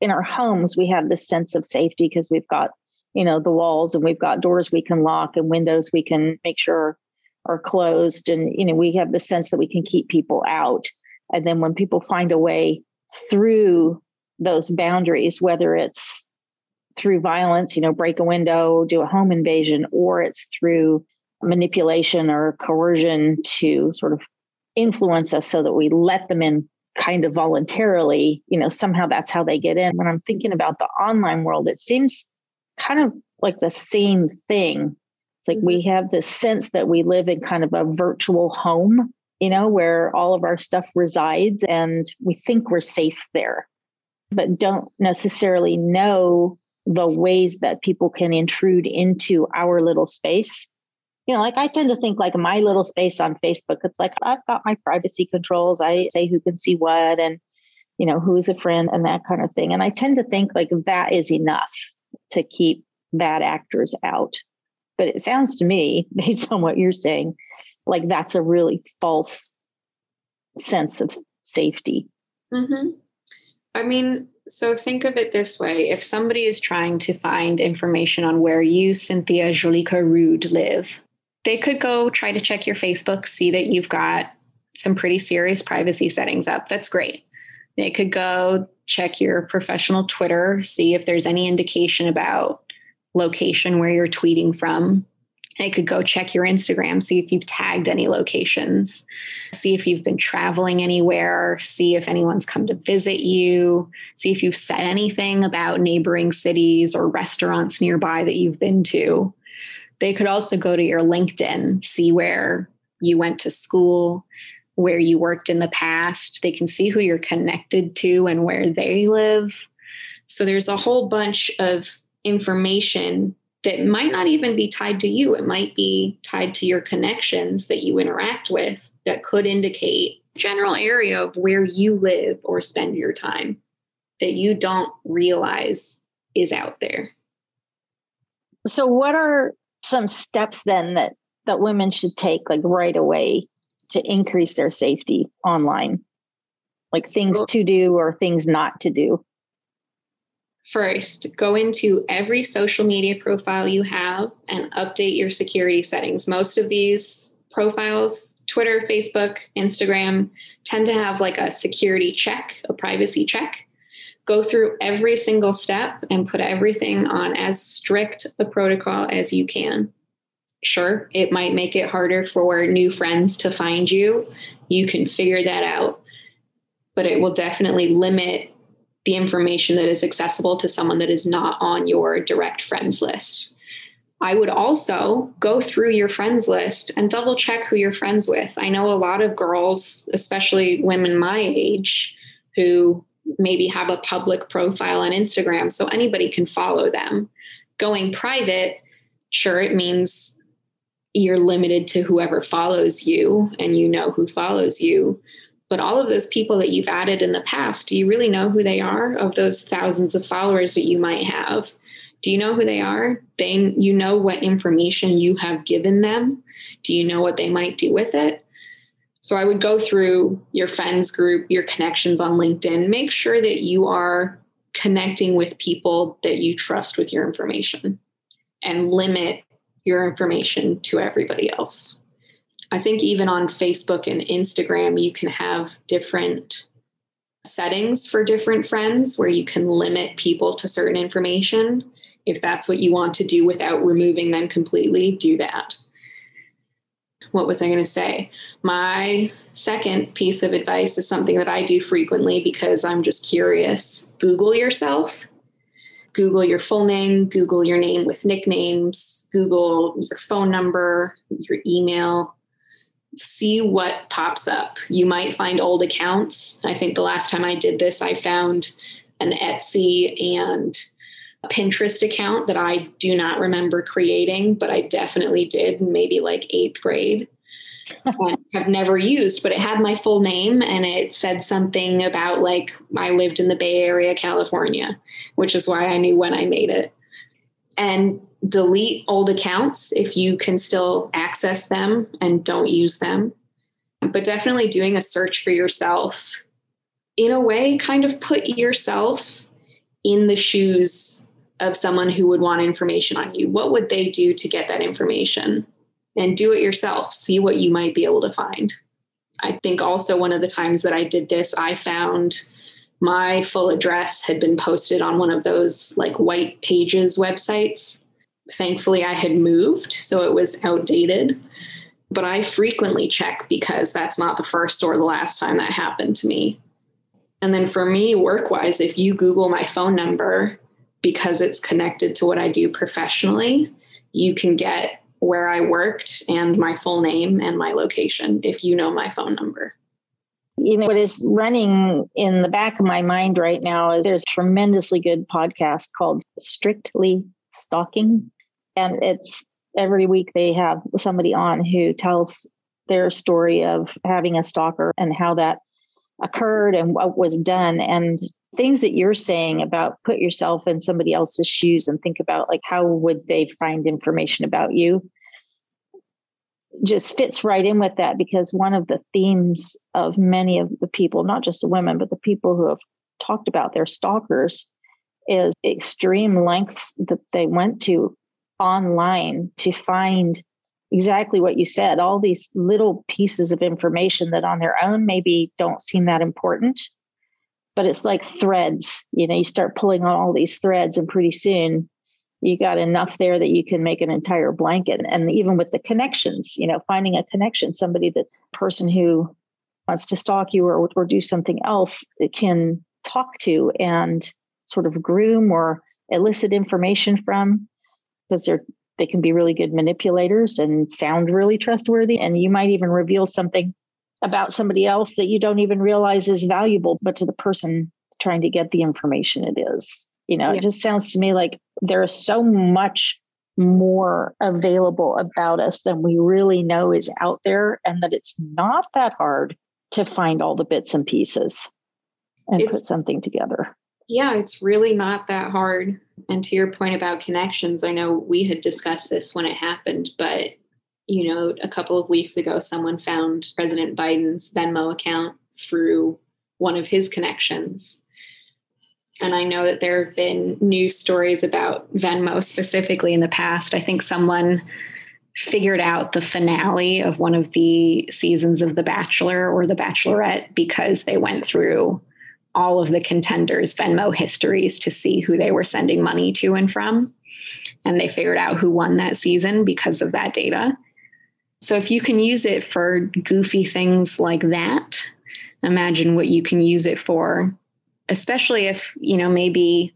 In our homes, we have this sense of safety because we've got, you know, the walls and we've got doors we can lock and windows we can make sure are closed. And, you know, we have the sense that we can keep people out. And then when people find a way through those boundaries, whether it's through violence, you know, break a window, do a home invasion, or it's through manipulation or coercion to sort of influence us so that we let them in kind of voluntarily, you know, somehow that's how they get in. When I'm thinking about the online world, it seems kind of like the same thing. It's like we mm-hmm. have this sense that we live in kind of a virtual home, you know, where all of our stuff resides and we think we're safe there, but don't necessarily know the ways that people can intrude into our little space. You know, like I tend to think like my little space on Facebook, it's like I've got my privacy controls. I say who can see what and, you know, who's a friend and that kind of thing. And I tend to think like that is enough to keep bad actors out. But it sounds to me, based on what you're saying, like that's a really false sense of safety. Mm-hmm. I mean, so think of it this way if somebody is trying to find information on where you, Cynthia Jolicoeur Rude, live, they could go try to check your Facebook, see that you've got some pretty serious privacy settings up. That's great. They could go check your professional Twitter, see if there's any indication about location where you're tweeting from. They could go check your Instagram, see if you've tagged any locations, see if you've been traveling anywhere, see if anyone's come to visit you, see if you've said anything about neighboring cities or restaurants nearby that you've been to. They could also go to your LinkedIn, see where you went to school, where you worked in the past. They can see who you're connected to and where they live. So there's a whole bunch of information that might not even be tied to you. It might be tied to your connections that you interact with that could indicate general area of where you live or spend your time that you don't realize is out there. So what are some steps then that that women should take like right away to increase their safety online? Like things to do or things not to do? First, go into every social media profile you have and update your security settings. Most of these profiles, Twitter, Facebook, Instagram, tend to have like a security check, a privacy check. Go through every single step and put everything on as strict a protocol as you can. Sure, it might make it harder for new friends to find you. You can figure that out, but it will definitely limit the information that is accessible to someone that is not on your direct friends list. I would also go through your friends list and double check who you're friends with. I know a lot of girls, especially women my age, who maybe have a public profile on Instagram, so anybody can follow them. Going private, sure, it means you're limited to whoever follows you and you know who follows you. But all of those people that you've added in the past, do you really know who they are of those thousands of followers that you might have? Do you know who they are? They you know what information you have given them? Do you know what they might do with it? So I would go through your friends group, your connections on LinkedIn, make sure that you are connecting with people that you trust with your information and limit your information to everybody else. I think even on Facebook and Instagram, you can have different settings for different friends where you can limit people to certain information. If that's what you want to do without removing them completely, do that. What was I going to say? My second piece of advice is something that I do frequently because I'm just curious. Google yourself. Google your full name, Google your name with nicknames, Google your phone number, your email, see what pops up. You might find old accounts. I think the last time I did this, I found an Etsy and a Pinterest account that I do not remember creating, but I definitely did maybe like eighth grade. and have never used, but it had my full name and it said something about like I lived in the Bay Area, California, which is why I knew when I made it. And delete old accounts if you can still access them and don't use them. But definitely doing a search for yourself in a way, kind of put yourself in the shoes of someone who would want information on you. What would they do to get that information? And do it yourself. See what you might be able to find. I think also one of the times that I did this, I found my full address had been posted on one of those like white pages websites. Thankfully, I had moved, so it was outdated. But I frequently check because that's not the first or the last time that happened to me. And then for me, work wise, if you Google my phone number because it's connected to what I do professionally, you can get where I worked and my full name and my location if you know my phone number. You know, what is running in the back of my mind right now is there's a tremendously good podcast called Strictly Stalking. And it's every week they have somebody on who tells their story of having a stalker and how that occurred and what was done. And things that you're saying about put yourself in somebody else's shoes and think about like how would they find information about you? Just fits right in with that because one of the themes of many of the people not just the women but the people who have talked about their stalkers is extreme lengths that they went to online to find exactly what you said. All these little pieces of information that on their own maybe don't seem that important but it's like threads you know you start pulling on all these threads and pretty soon you got enough there that you can make an entire blanket. And even with the connections you know finding a connection somebody the person who wants to stalk you or, or do something else can talk to and sort of groom or elicit information from because they're they can be really good manipulators and sound really trustworthy. And you might even reveal something about somebody else that you don't even realize is valuable, but to the person trying to get the information, it is. You know, yeah. it just sounds to me like there is so much more available about us than we really know is out there, and that it's not that hard to find all the bits and pieces and it's, put something together. Yeah, it's really not that hard. And to your point about connections, I know we had discussed this when it happened, but you know, a couple of weeks ago, someone found President Biden's Venmo account through one of his connections. And I know that there have been news stories about Venmo specifically in the past. I think someone figured out the finale of one of the seasons of The Bachelor or The Bachelorette because they went through all of the contenders' Venmo histories to see who they were sending money to and from. And they figured out who won that season because of that data. So if you can use it for goofy things like that, imagine what you can use it for, especially if, you know, maybe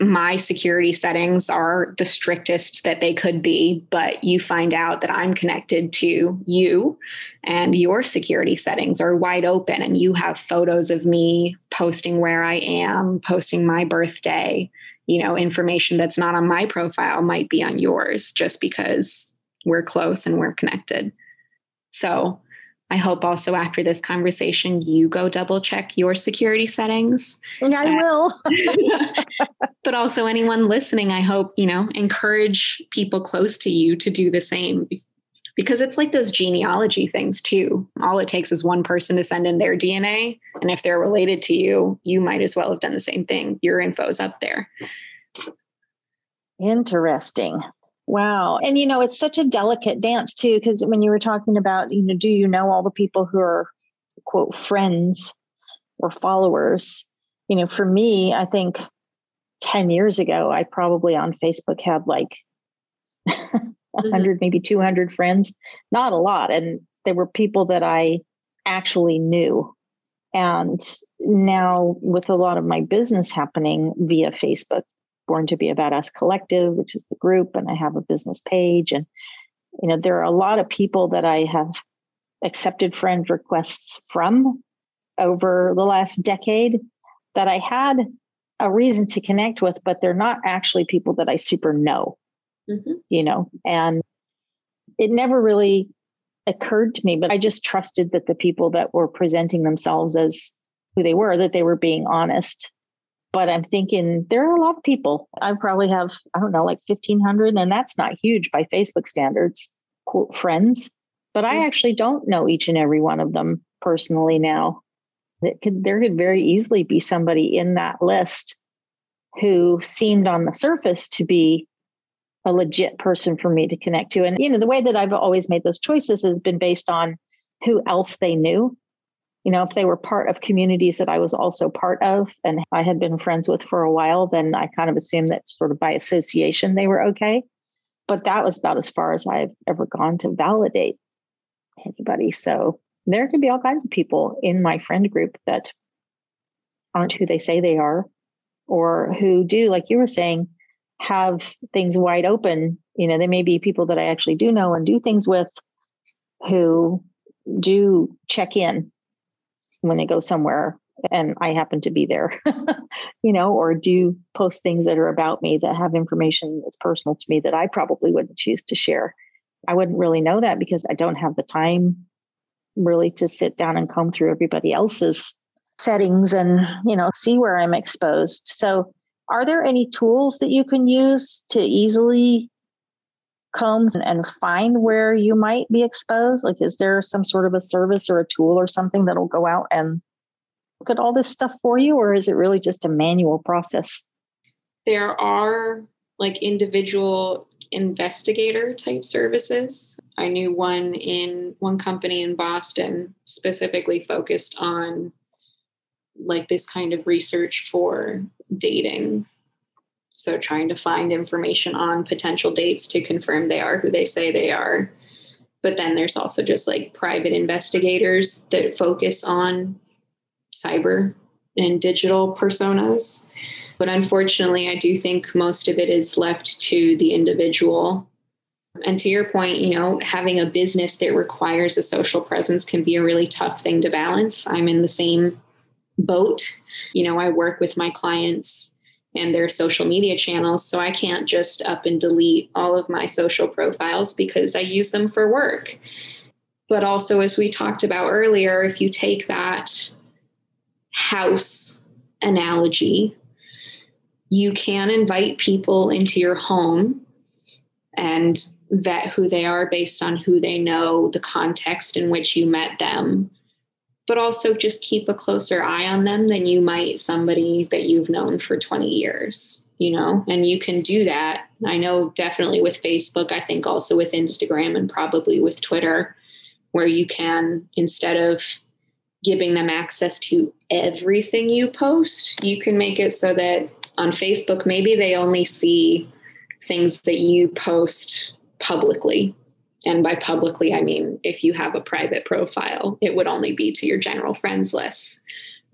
my security settings are the strictest that they could be, but you find out that I'm connected to you and your security settings are wide open and you have photos of me posting where I am, posting my birthday, you know, information that's not on my profile might be on yours just because we're close and we're connected. So I hope also after this conversation, you go double check your security settings. And I will. but also, anyone listening, I hope, you know, encourage people close to you to do the same because it's like those genealogy things too. All it takes is one person to send in their DNA. And if they're related to you, you might as well have done the same thing. Your info's up there. Interesting. Wow. And, you know, it's such a delicate dance, too, because when you were talking about, you know, do you know all the people who are, quote, friends or followers? You know, for me, I think 10 years ago, I probably on Facebook had like 100, mm-hmm. maybe 200 friends, not a lot. And they were people that I actually knew. And now, with a lot of my business happening via Facebook, Born to be a Badass Collective, which is the group, and I have a business page. And, you know, there are a lot of people that I have accepted friend requests from over the last decade that I had a reason to connect with, but they're not actually people that I super know, mm-hmm. you know, and it never really occurred to me, but I just trusted that the people that were presenting themselves as who they were, that they were being honest But I'm thinking there are a lot of people. I probably have, I don't know, like 1,500, and that's not huge by Facebook standards, quote, friends. But I mm. actually don't know each and every one of them personally now. It could, there could very easily be somebody in that list who seemed on the surface to be a legit person for me to connect to. And, you know, the way that I've always made those choices has been based on who else they knew. You know, if they were part of communities that I was also part of and I had been friends with for a while, then I kind of assumed that sort of by association they were okay. But that was about as far as I've ever gone to validate anybody. So there could be all kinds of people in my friend group that aren't who they say they are or who do, like you were saying, have things wide open. You know, they may be people that I actually do know and do things with who do check in when they go somewhere and I happen to be there, you know, or do post things that are about me that have information that's personal to me that I probably wouldn't choose to share. I wouldn't really know that because I don't have the time really to sit down and comb through everybody else's settings and, you know, see where I'm exposed. So are there any tools that you can use to easily comb and find where you might be exposed? Like, is there some sort of a service or a tool or something that'll go out and look at all this stuff for you? Or is it really just a manual process? There are like individual investigator type services. I knew one in one company in Boston specifically focused on like this kind of research for dating. So, trying to find information on potential dates to confirm they are who they say they are. But then there's also just like private investigators that focus on cyber and digital personas. But unfortunately, I do think most of it is left to the individual. And to your point, you know, having a business that requires a social presence can be a really tough thing to balance. I'm in the same boat. You know, I work with my clients and their social media channels, so I can't just up and delete all of my social profiles because I use them for work. But also, as we talked about earlier, if you take that house analogy, you can invite people into your home and vet who they are based on who they know, the context in which you met them, but also just keep a closer eye on them than you might somebody that you've known for 20 years, you know? And you can do that. I know definitely with Facebook, I think also with Instagram and probably with Twitter, where you can, instead of giving them access to everything you post, you can make it so that on Facebook, maybe they only see things that you post publicly and by publicly, I mean if you have a private profile, it would only be to your general friends list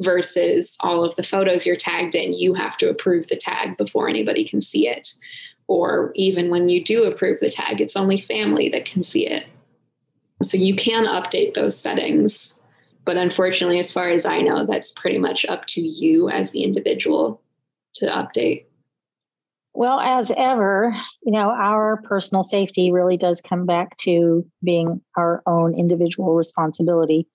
versus all of the photos you're tagged in, you have to approve the tag before anybody can see it. Or even when you do approve the tag, it's only family that can see it. So you can update those settings. But unfortunately, as far as I know, that's pretty much up to you as the individual to update. Well, as ever, you know, our personal safety really does come back to being our own individual responsibility.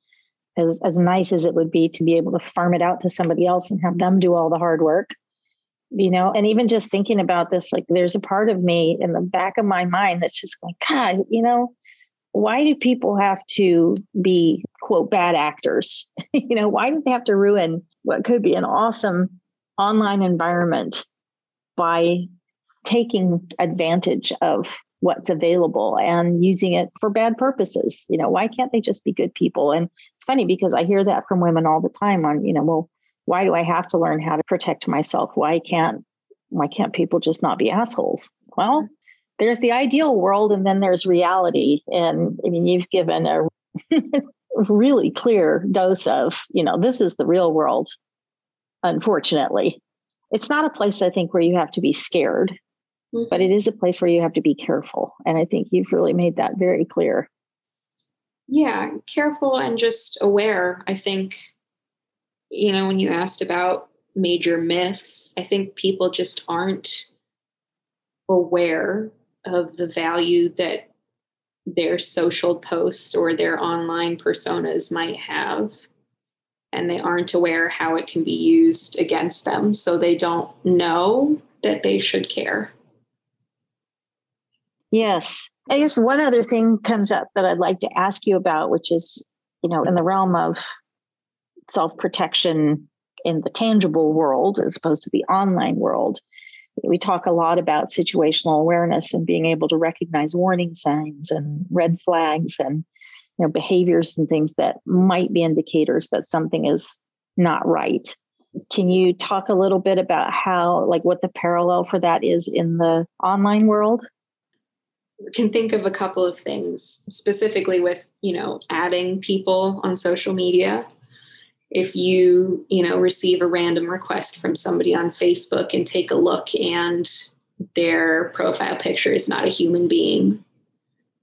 As, as nice as it would be to be able to farm it out to somebody else and have them do all the hard work, you know, and even just thinking about this, like there's a part of me in the back of my mind that's just going, God, you know, why do people have to be, quote, bad actors? you know, why do they have to ruin what could be an awesome online environment by taking advantage of what's available and using it for bad purposes. You know, why can't they just be good people? And it's funny because I hear that from women all the time on, you know, well, why do I have to learn how to protect myself? Why can't why can't people just not be assholes? Well, there's the ideal world and then there's reality. And I mean, you've given a really clear dose of, you know, this is the real world, unfortunately it's not a place I think where you have to be scared, mm-hmm. but it is a place where you have to be careful. And I think you've really made that very clear. Yeah, careful and just aware. I think, you know, when you asked about major myths, I think people just aren't aware of the value that their social posts or their online personas might have and they aren't aware how it can be used against them. So they don't know that they should care. Yes. I guess one other thing comes up that I'd like to ask you about, which is, you know, in the realm of self protection in the tangible world as opposed to the online world. We talk a lot about situational awareness and being able to recognize warning signs and red flags and you know behaviors and things that might be indicators that something is not right. Can you talk a little bit about how like what the parallel for that is in the online world? can think of a couple of things specifically with you know adding people on social media if you you know receive a random request from somebody on facebook and take a look and their profile picture is not a human being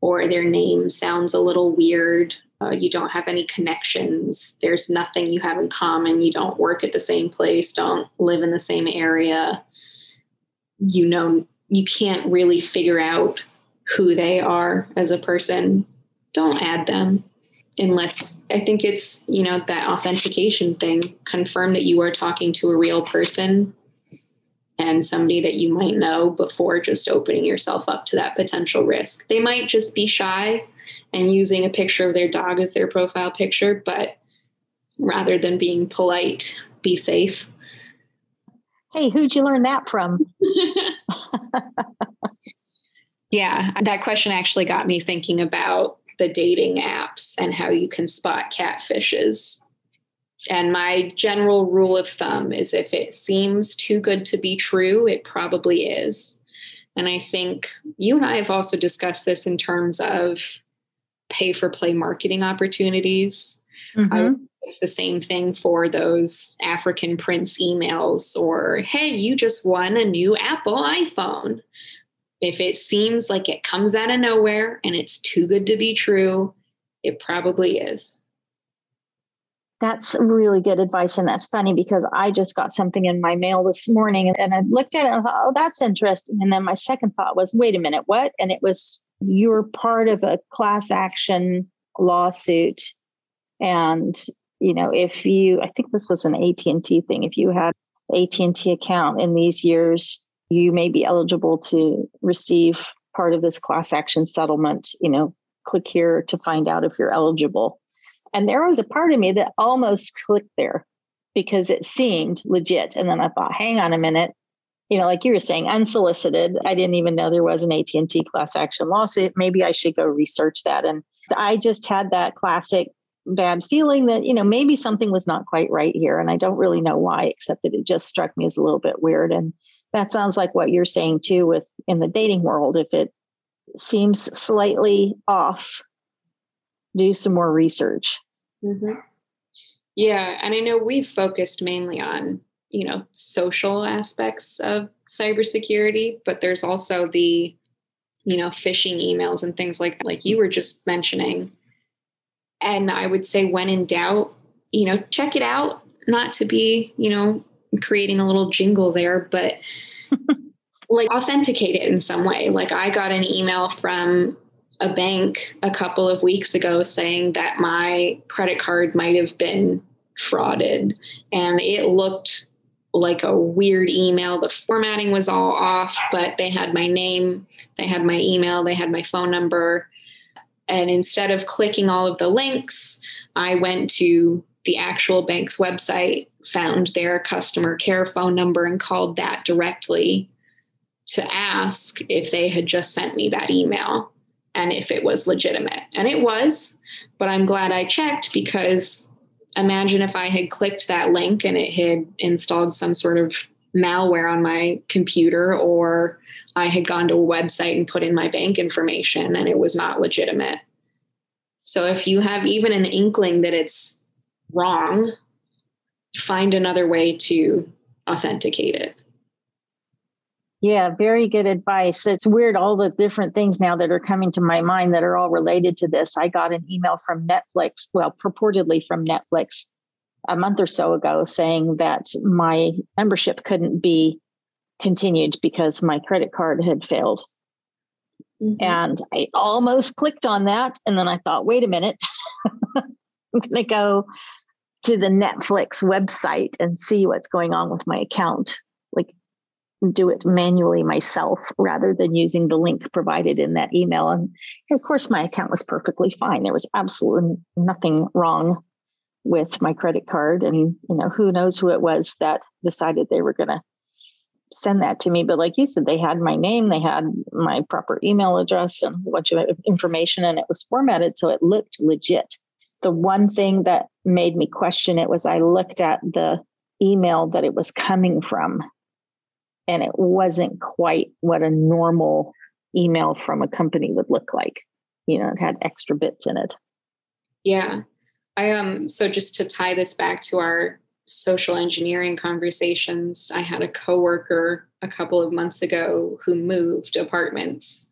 or their name sounds a little weird uh, you don't have any connections there's nothing you have in common you don't work at the same place don't live in the same area you know you can't really figure out who they are as a person, don't add them unless I think it's, you know, that authentication thing. Confirm that you are talking to a real person and somebody that you might know before just opening yourself up to that potential risk. They might just be shy and using a picture of their dog as their profile picture, but rather than being polite, be safe. Hey, who'd you learn that from? Yeah, that question actually got me thinking about the dating apps and how you can spot catfishes. And my general rule of thumb is if it seems too good to be true, it probably is. And I think you and I have also discussed this in terms of pay for play marketing opportunities. Mm-hmm. It's the same thing for those African Prince emails or, hey, you just won a new Apple iPhone. If it seems like it comes out of nowhere and it's too good to be true, it probably is. That's really good advice. And that's funny because I just got something in my mail this morning and I looked at it and thought, oh, that's interesting. And then my second thought was, wait a minute, what? And it was, you're part of a class action lawsuit. And, you know, if you, I think this was an AT&T thing, if you had AT&T account in these years, you may be eligible to receive part of this class action settlement. You know, click here to find out if you're eligible. And there was a part of me that almost clicked there because it seemed legit. And then I thought, hang on a minute. You know, like you were saying, unsolicited. I didn't even know there was an AT&T class action lawsuit. Maybe I should go research that. And I just had that classic bad feeling that, you know, maybe something was not quite right here. And I don't really know why, except that it just struck me as a little bit weird. And that sounds like what you're saying too with in the dating world if it seems slightly off do some more research mm-hmm. yeah and i know we've focused mainly on you know social aspects of cybersecurity but there's also the you know phishing emails and things like that like you were just mentioning and i would say when in doubt you know check it out not to be you know creating a little jingle there, but like authenticate it in some way. Like I got an email from a bank a couple of weeks ago saying that my credit card might have been frauded and it looked like a weird email. The formatting was all off, but they had my name, they had my email, they had my phone number. And instead of clicking all of the links, I went to the actual bank's website found their customer care phone number and called that directly to ask if they had just sent me that email and if it was legitimate. And it was, but I'm glad I checked because imagine if I had clicked that link and it had installed some sort of malware on my computer or I had gone to a website and put in my bank information and it was not legitimate. So if you have even an inkling that it's wrong, find another way to authenticate it. Yeah, very good advice. It's weird all the different things now that are coming to my mind that are all related to this. I got an email from Netflix, well, purportedly from Netflix a month or so ago saying that my membership couldn't be continued because my credit card had failed. Mm-hmm. And I almost clicked on that. And then I thought, wait a minute, I'm going to go to the Netflix website and see what's going on with my account. Do it manually myself rather than using the link provided in that email. And of course, my account was perfectly fine. There was absolutely nothing wrong with my credit card. And, you know, who knows who it was that decided they were going to send that to me. But like you said, they had my name, they had my proper email address and a bunch of information, and it was formatted so it looked legit. The one thing that made me question it was I looked at the email that it was coming from and it wasn't quite what a normal email from a company would look like. You know, it had extra bits in it. Yeah. I um so just to tie this back to our social engineering conversations, I had a coworker a couple of months ago who moved apartments.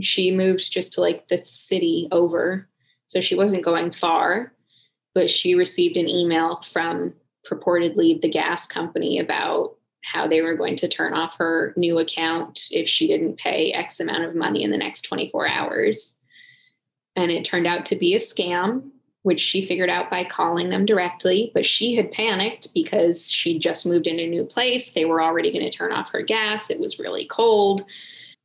She moved just to like the city over. So she wasn't going far, but she received an email from purportedly the gas company about how they were going to turn off her new account if she didn't pay X amount of money in the next 24 hours. And it turned out to be a scam, which she figured out by calling them directly. But she had panicked because she just moved in a new place. They were already going to turn off her gas. It was really cold.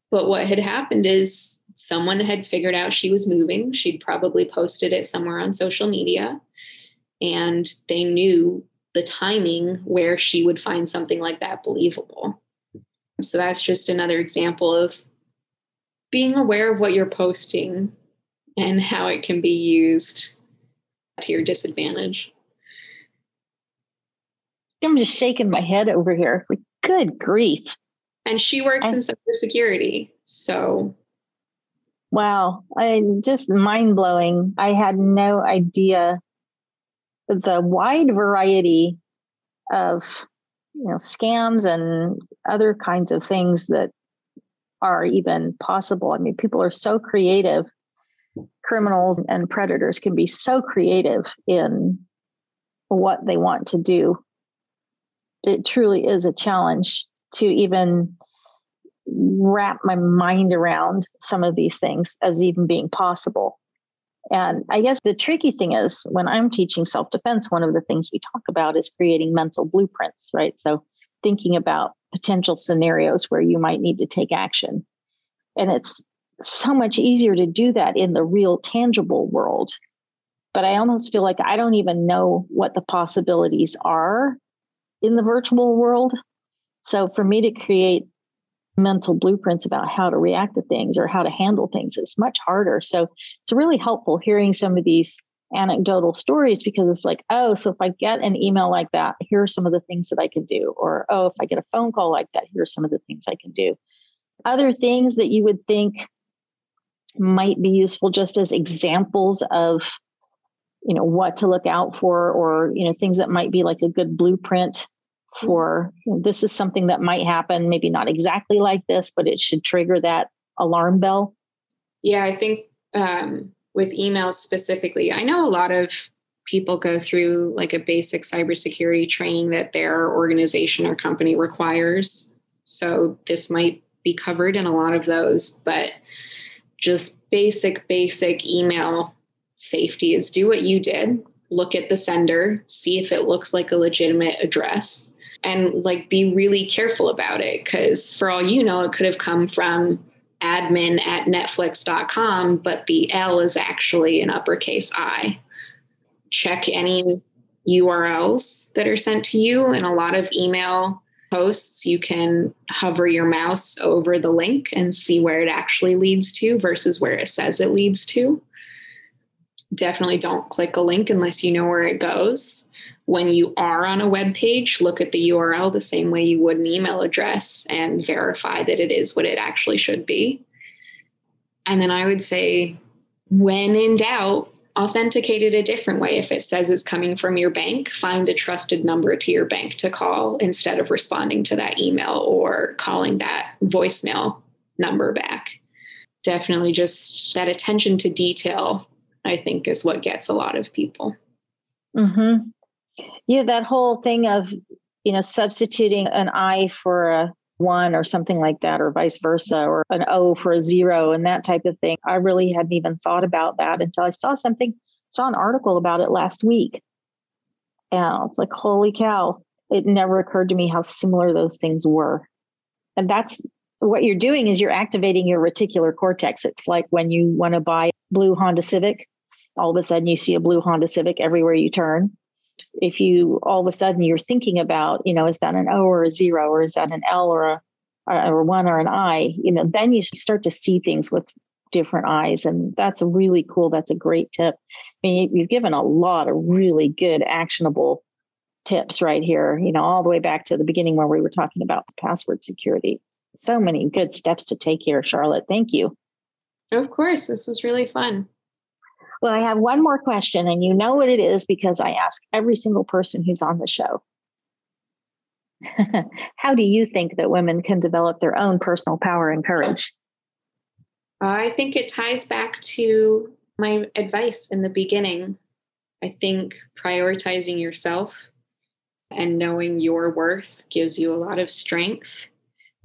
But what had happened is someone had figured out she was moving. She'd probably posted it somewhere on social media. And they knew the timing where she would find something like that believable. So that's just another example of being aware of what you're posting and how it can be used to your disadvantage. I'm just shaking my head over here. It's like, good grief. And she works I, in cybersecurity. So wow. I just mind blowing. I had no idea the wide variety of you know scams and other kinds of things that are even possible. I mean, people are so creative. Criminals and predators can be so creative in what they want to do. It truly is a challenge to even wrap my mind around some of these things as even being possible. And I guess the tricky thing is when I'm teaching self defense, one of the things we talk about is creating mental blueprints, right? So thinking about potential scenarios where you might need to take action. And it's so much easier to do that in the real tangible world. But I almost feel like I don't even know what the possibilities are in the virtual world. So for me to create mental blueprints about how to react to things or how to handle things. It's much harder. So it's really helpful hearing some of these anecdotal stories because it's like, oh, so if I get an email like that, here are some of the things that I can do. Or, oh, if I get a phone call like that, here are some of the things I can do. Other things that you would think might be useful just as examples of you know what to look out for or you know things that might be like a good blueprint for this is something that might happen, maybe not exactly like this, but it should trigger that alarm bell? Yeah, I think um, with emails specifically, I know a lot of people go through like a basic cybersecurity training that their organization or company requires. So this might be covered in a lot of those, but just basic, basic email safety is do what you did. Look at the sender, see if it looks like a legitimate address and like be really careful about it because for all you know it could have come from admin at netflix.com but the l is actually an uppercase i. Check any urls that are sent to you in a lot of email posts you can hover your mouse over the link and see where it actually leads to versus where it says it leads to. Definitely don't click a link unless you know where it goes when you are on a web page, look at the URL the same way you would an email address and verify that it is what it actually should be. And then I would say, when in doubt, authenticate it a different way. If it says it's coming from your bank, find a trusted number to your bank to call instead of responding to that email or calling that voicemail number back. Definitely just that attention to detail, I think, is what gets a lot of people. Mm-hmm. Yeah, that whole thing of, you know, substituting an I for a one or something like that, or vice versa, or an O for a zero and that type of thing. I really hadn't even thought about that until I saw something, saw an article about it last week. And it's like, holy cow. It never occurred to me how similar those things were. And that's what you're doing is you're activating your reticular cortex. It's like when you want to buy a blue Honda Civic, all of a sudden you see a blue Honda Civic everywhere you turn. If you all of a sudden you're thinking about, you know, is that an O or a zero or is that an L or a or one or an I, you know, then you start to see things with different eyes. And that's really cool, that's a great tip. I mean, you've given a lot of really good, actionable tips right here, you know, all the way back to the beginning where we were talking about the password security. So many good steps to take here, Charlotte. Thank you. Of course, this was really fun. Well, I have one more question, and you know what it is because I ask every single person who's on the show. How do you think that women can develop their own personal power and courage? I think it ties back to my advice in the beginning. I think prioritizing yourself and knowing your worth gives you a lot of strength.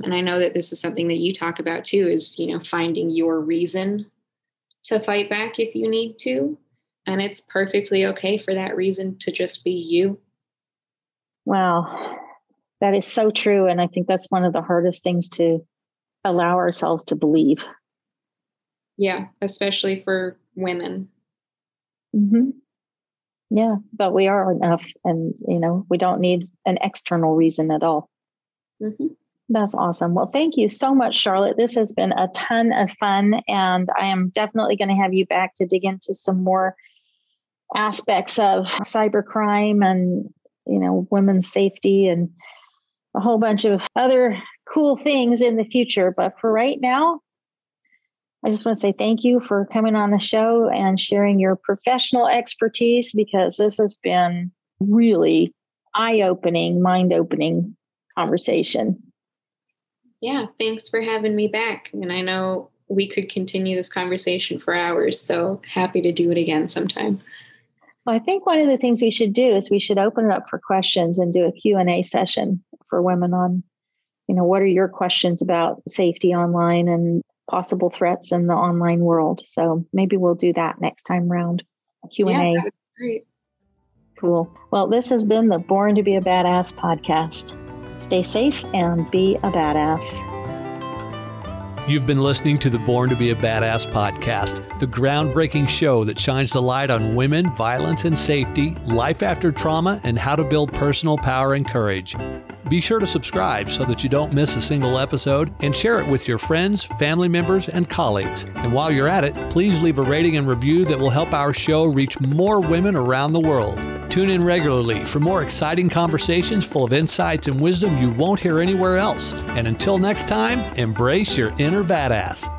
And I know that this is something that you talk about too is, you know, finding your reason to fight back if you need to. And it's perfectly okay for that reason to just be you. Wow. That is so true. And I think that's one of the hardest things to allow ourselves to believe. Yeah, especially for women. Mm-hmm. Yeah, but we are enough, and you know, we don't need an external reason at all. Mm-hmm. That's awesome. Well, thank you so much, Charlotte. This has been a ton of fun, and I am definitely going to have you back to dig into some more aspects of cybercrime and you know women's safety and a whole bunch of other cool things in the future. But for right now, I just want to say thank you for coming on the show and sharing your professional expertise because this has been really eye opening, mind opening conversation. Yeah, thanks for having me back. And I know we could continue this conversation for hours, so happy to do it again sometime. Well, I think one of the things we should do is we should open it up for questions and do a Q&A session for women on you know what are your questions about safety online and possible threats in the online world. So maybe we'll do that next time round. Q and A. Great. Cool. Well, this has been the Born to Be a Badass podcast. Stay safe and be a badass. You've been listening to the Born to Be a Badass podcast, the groundbreaking show that shines the light on women, violence and safety, life after trauma, and how to build personal power and courage. Be sure to subscribe so that you don't miss a single episode and share it with your friends, family members, and colleagues. And while you're at it, please leave a rating and review that will help our show reach more women around the world. Tune in regularly for more exciting conversations full of insights and wisdom you won't hear anywhere else. And until next time, embrace your inner badass.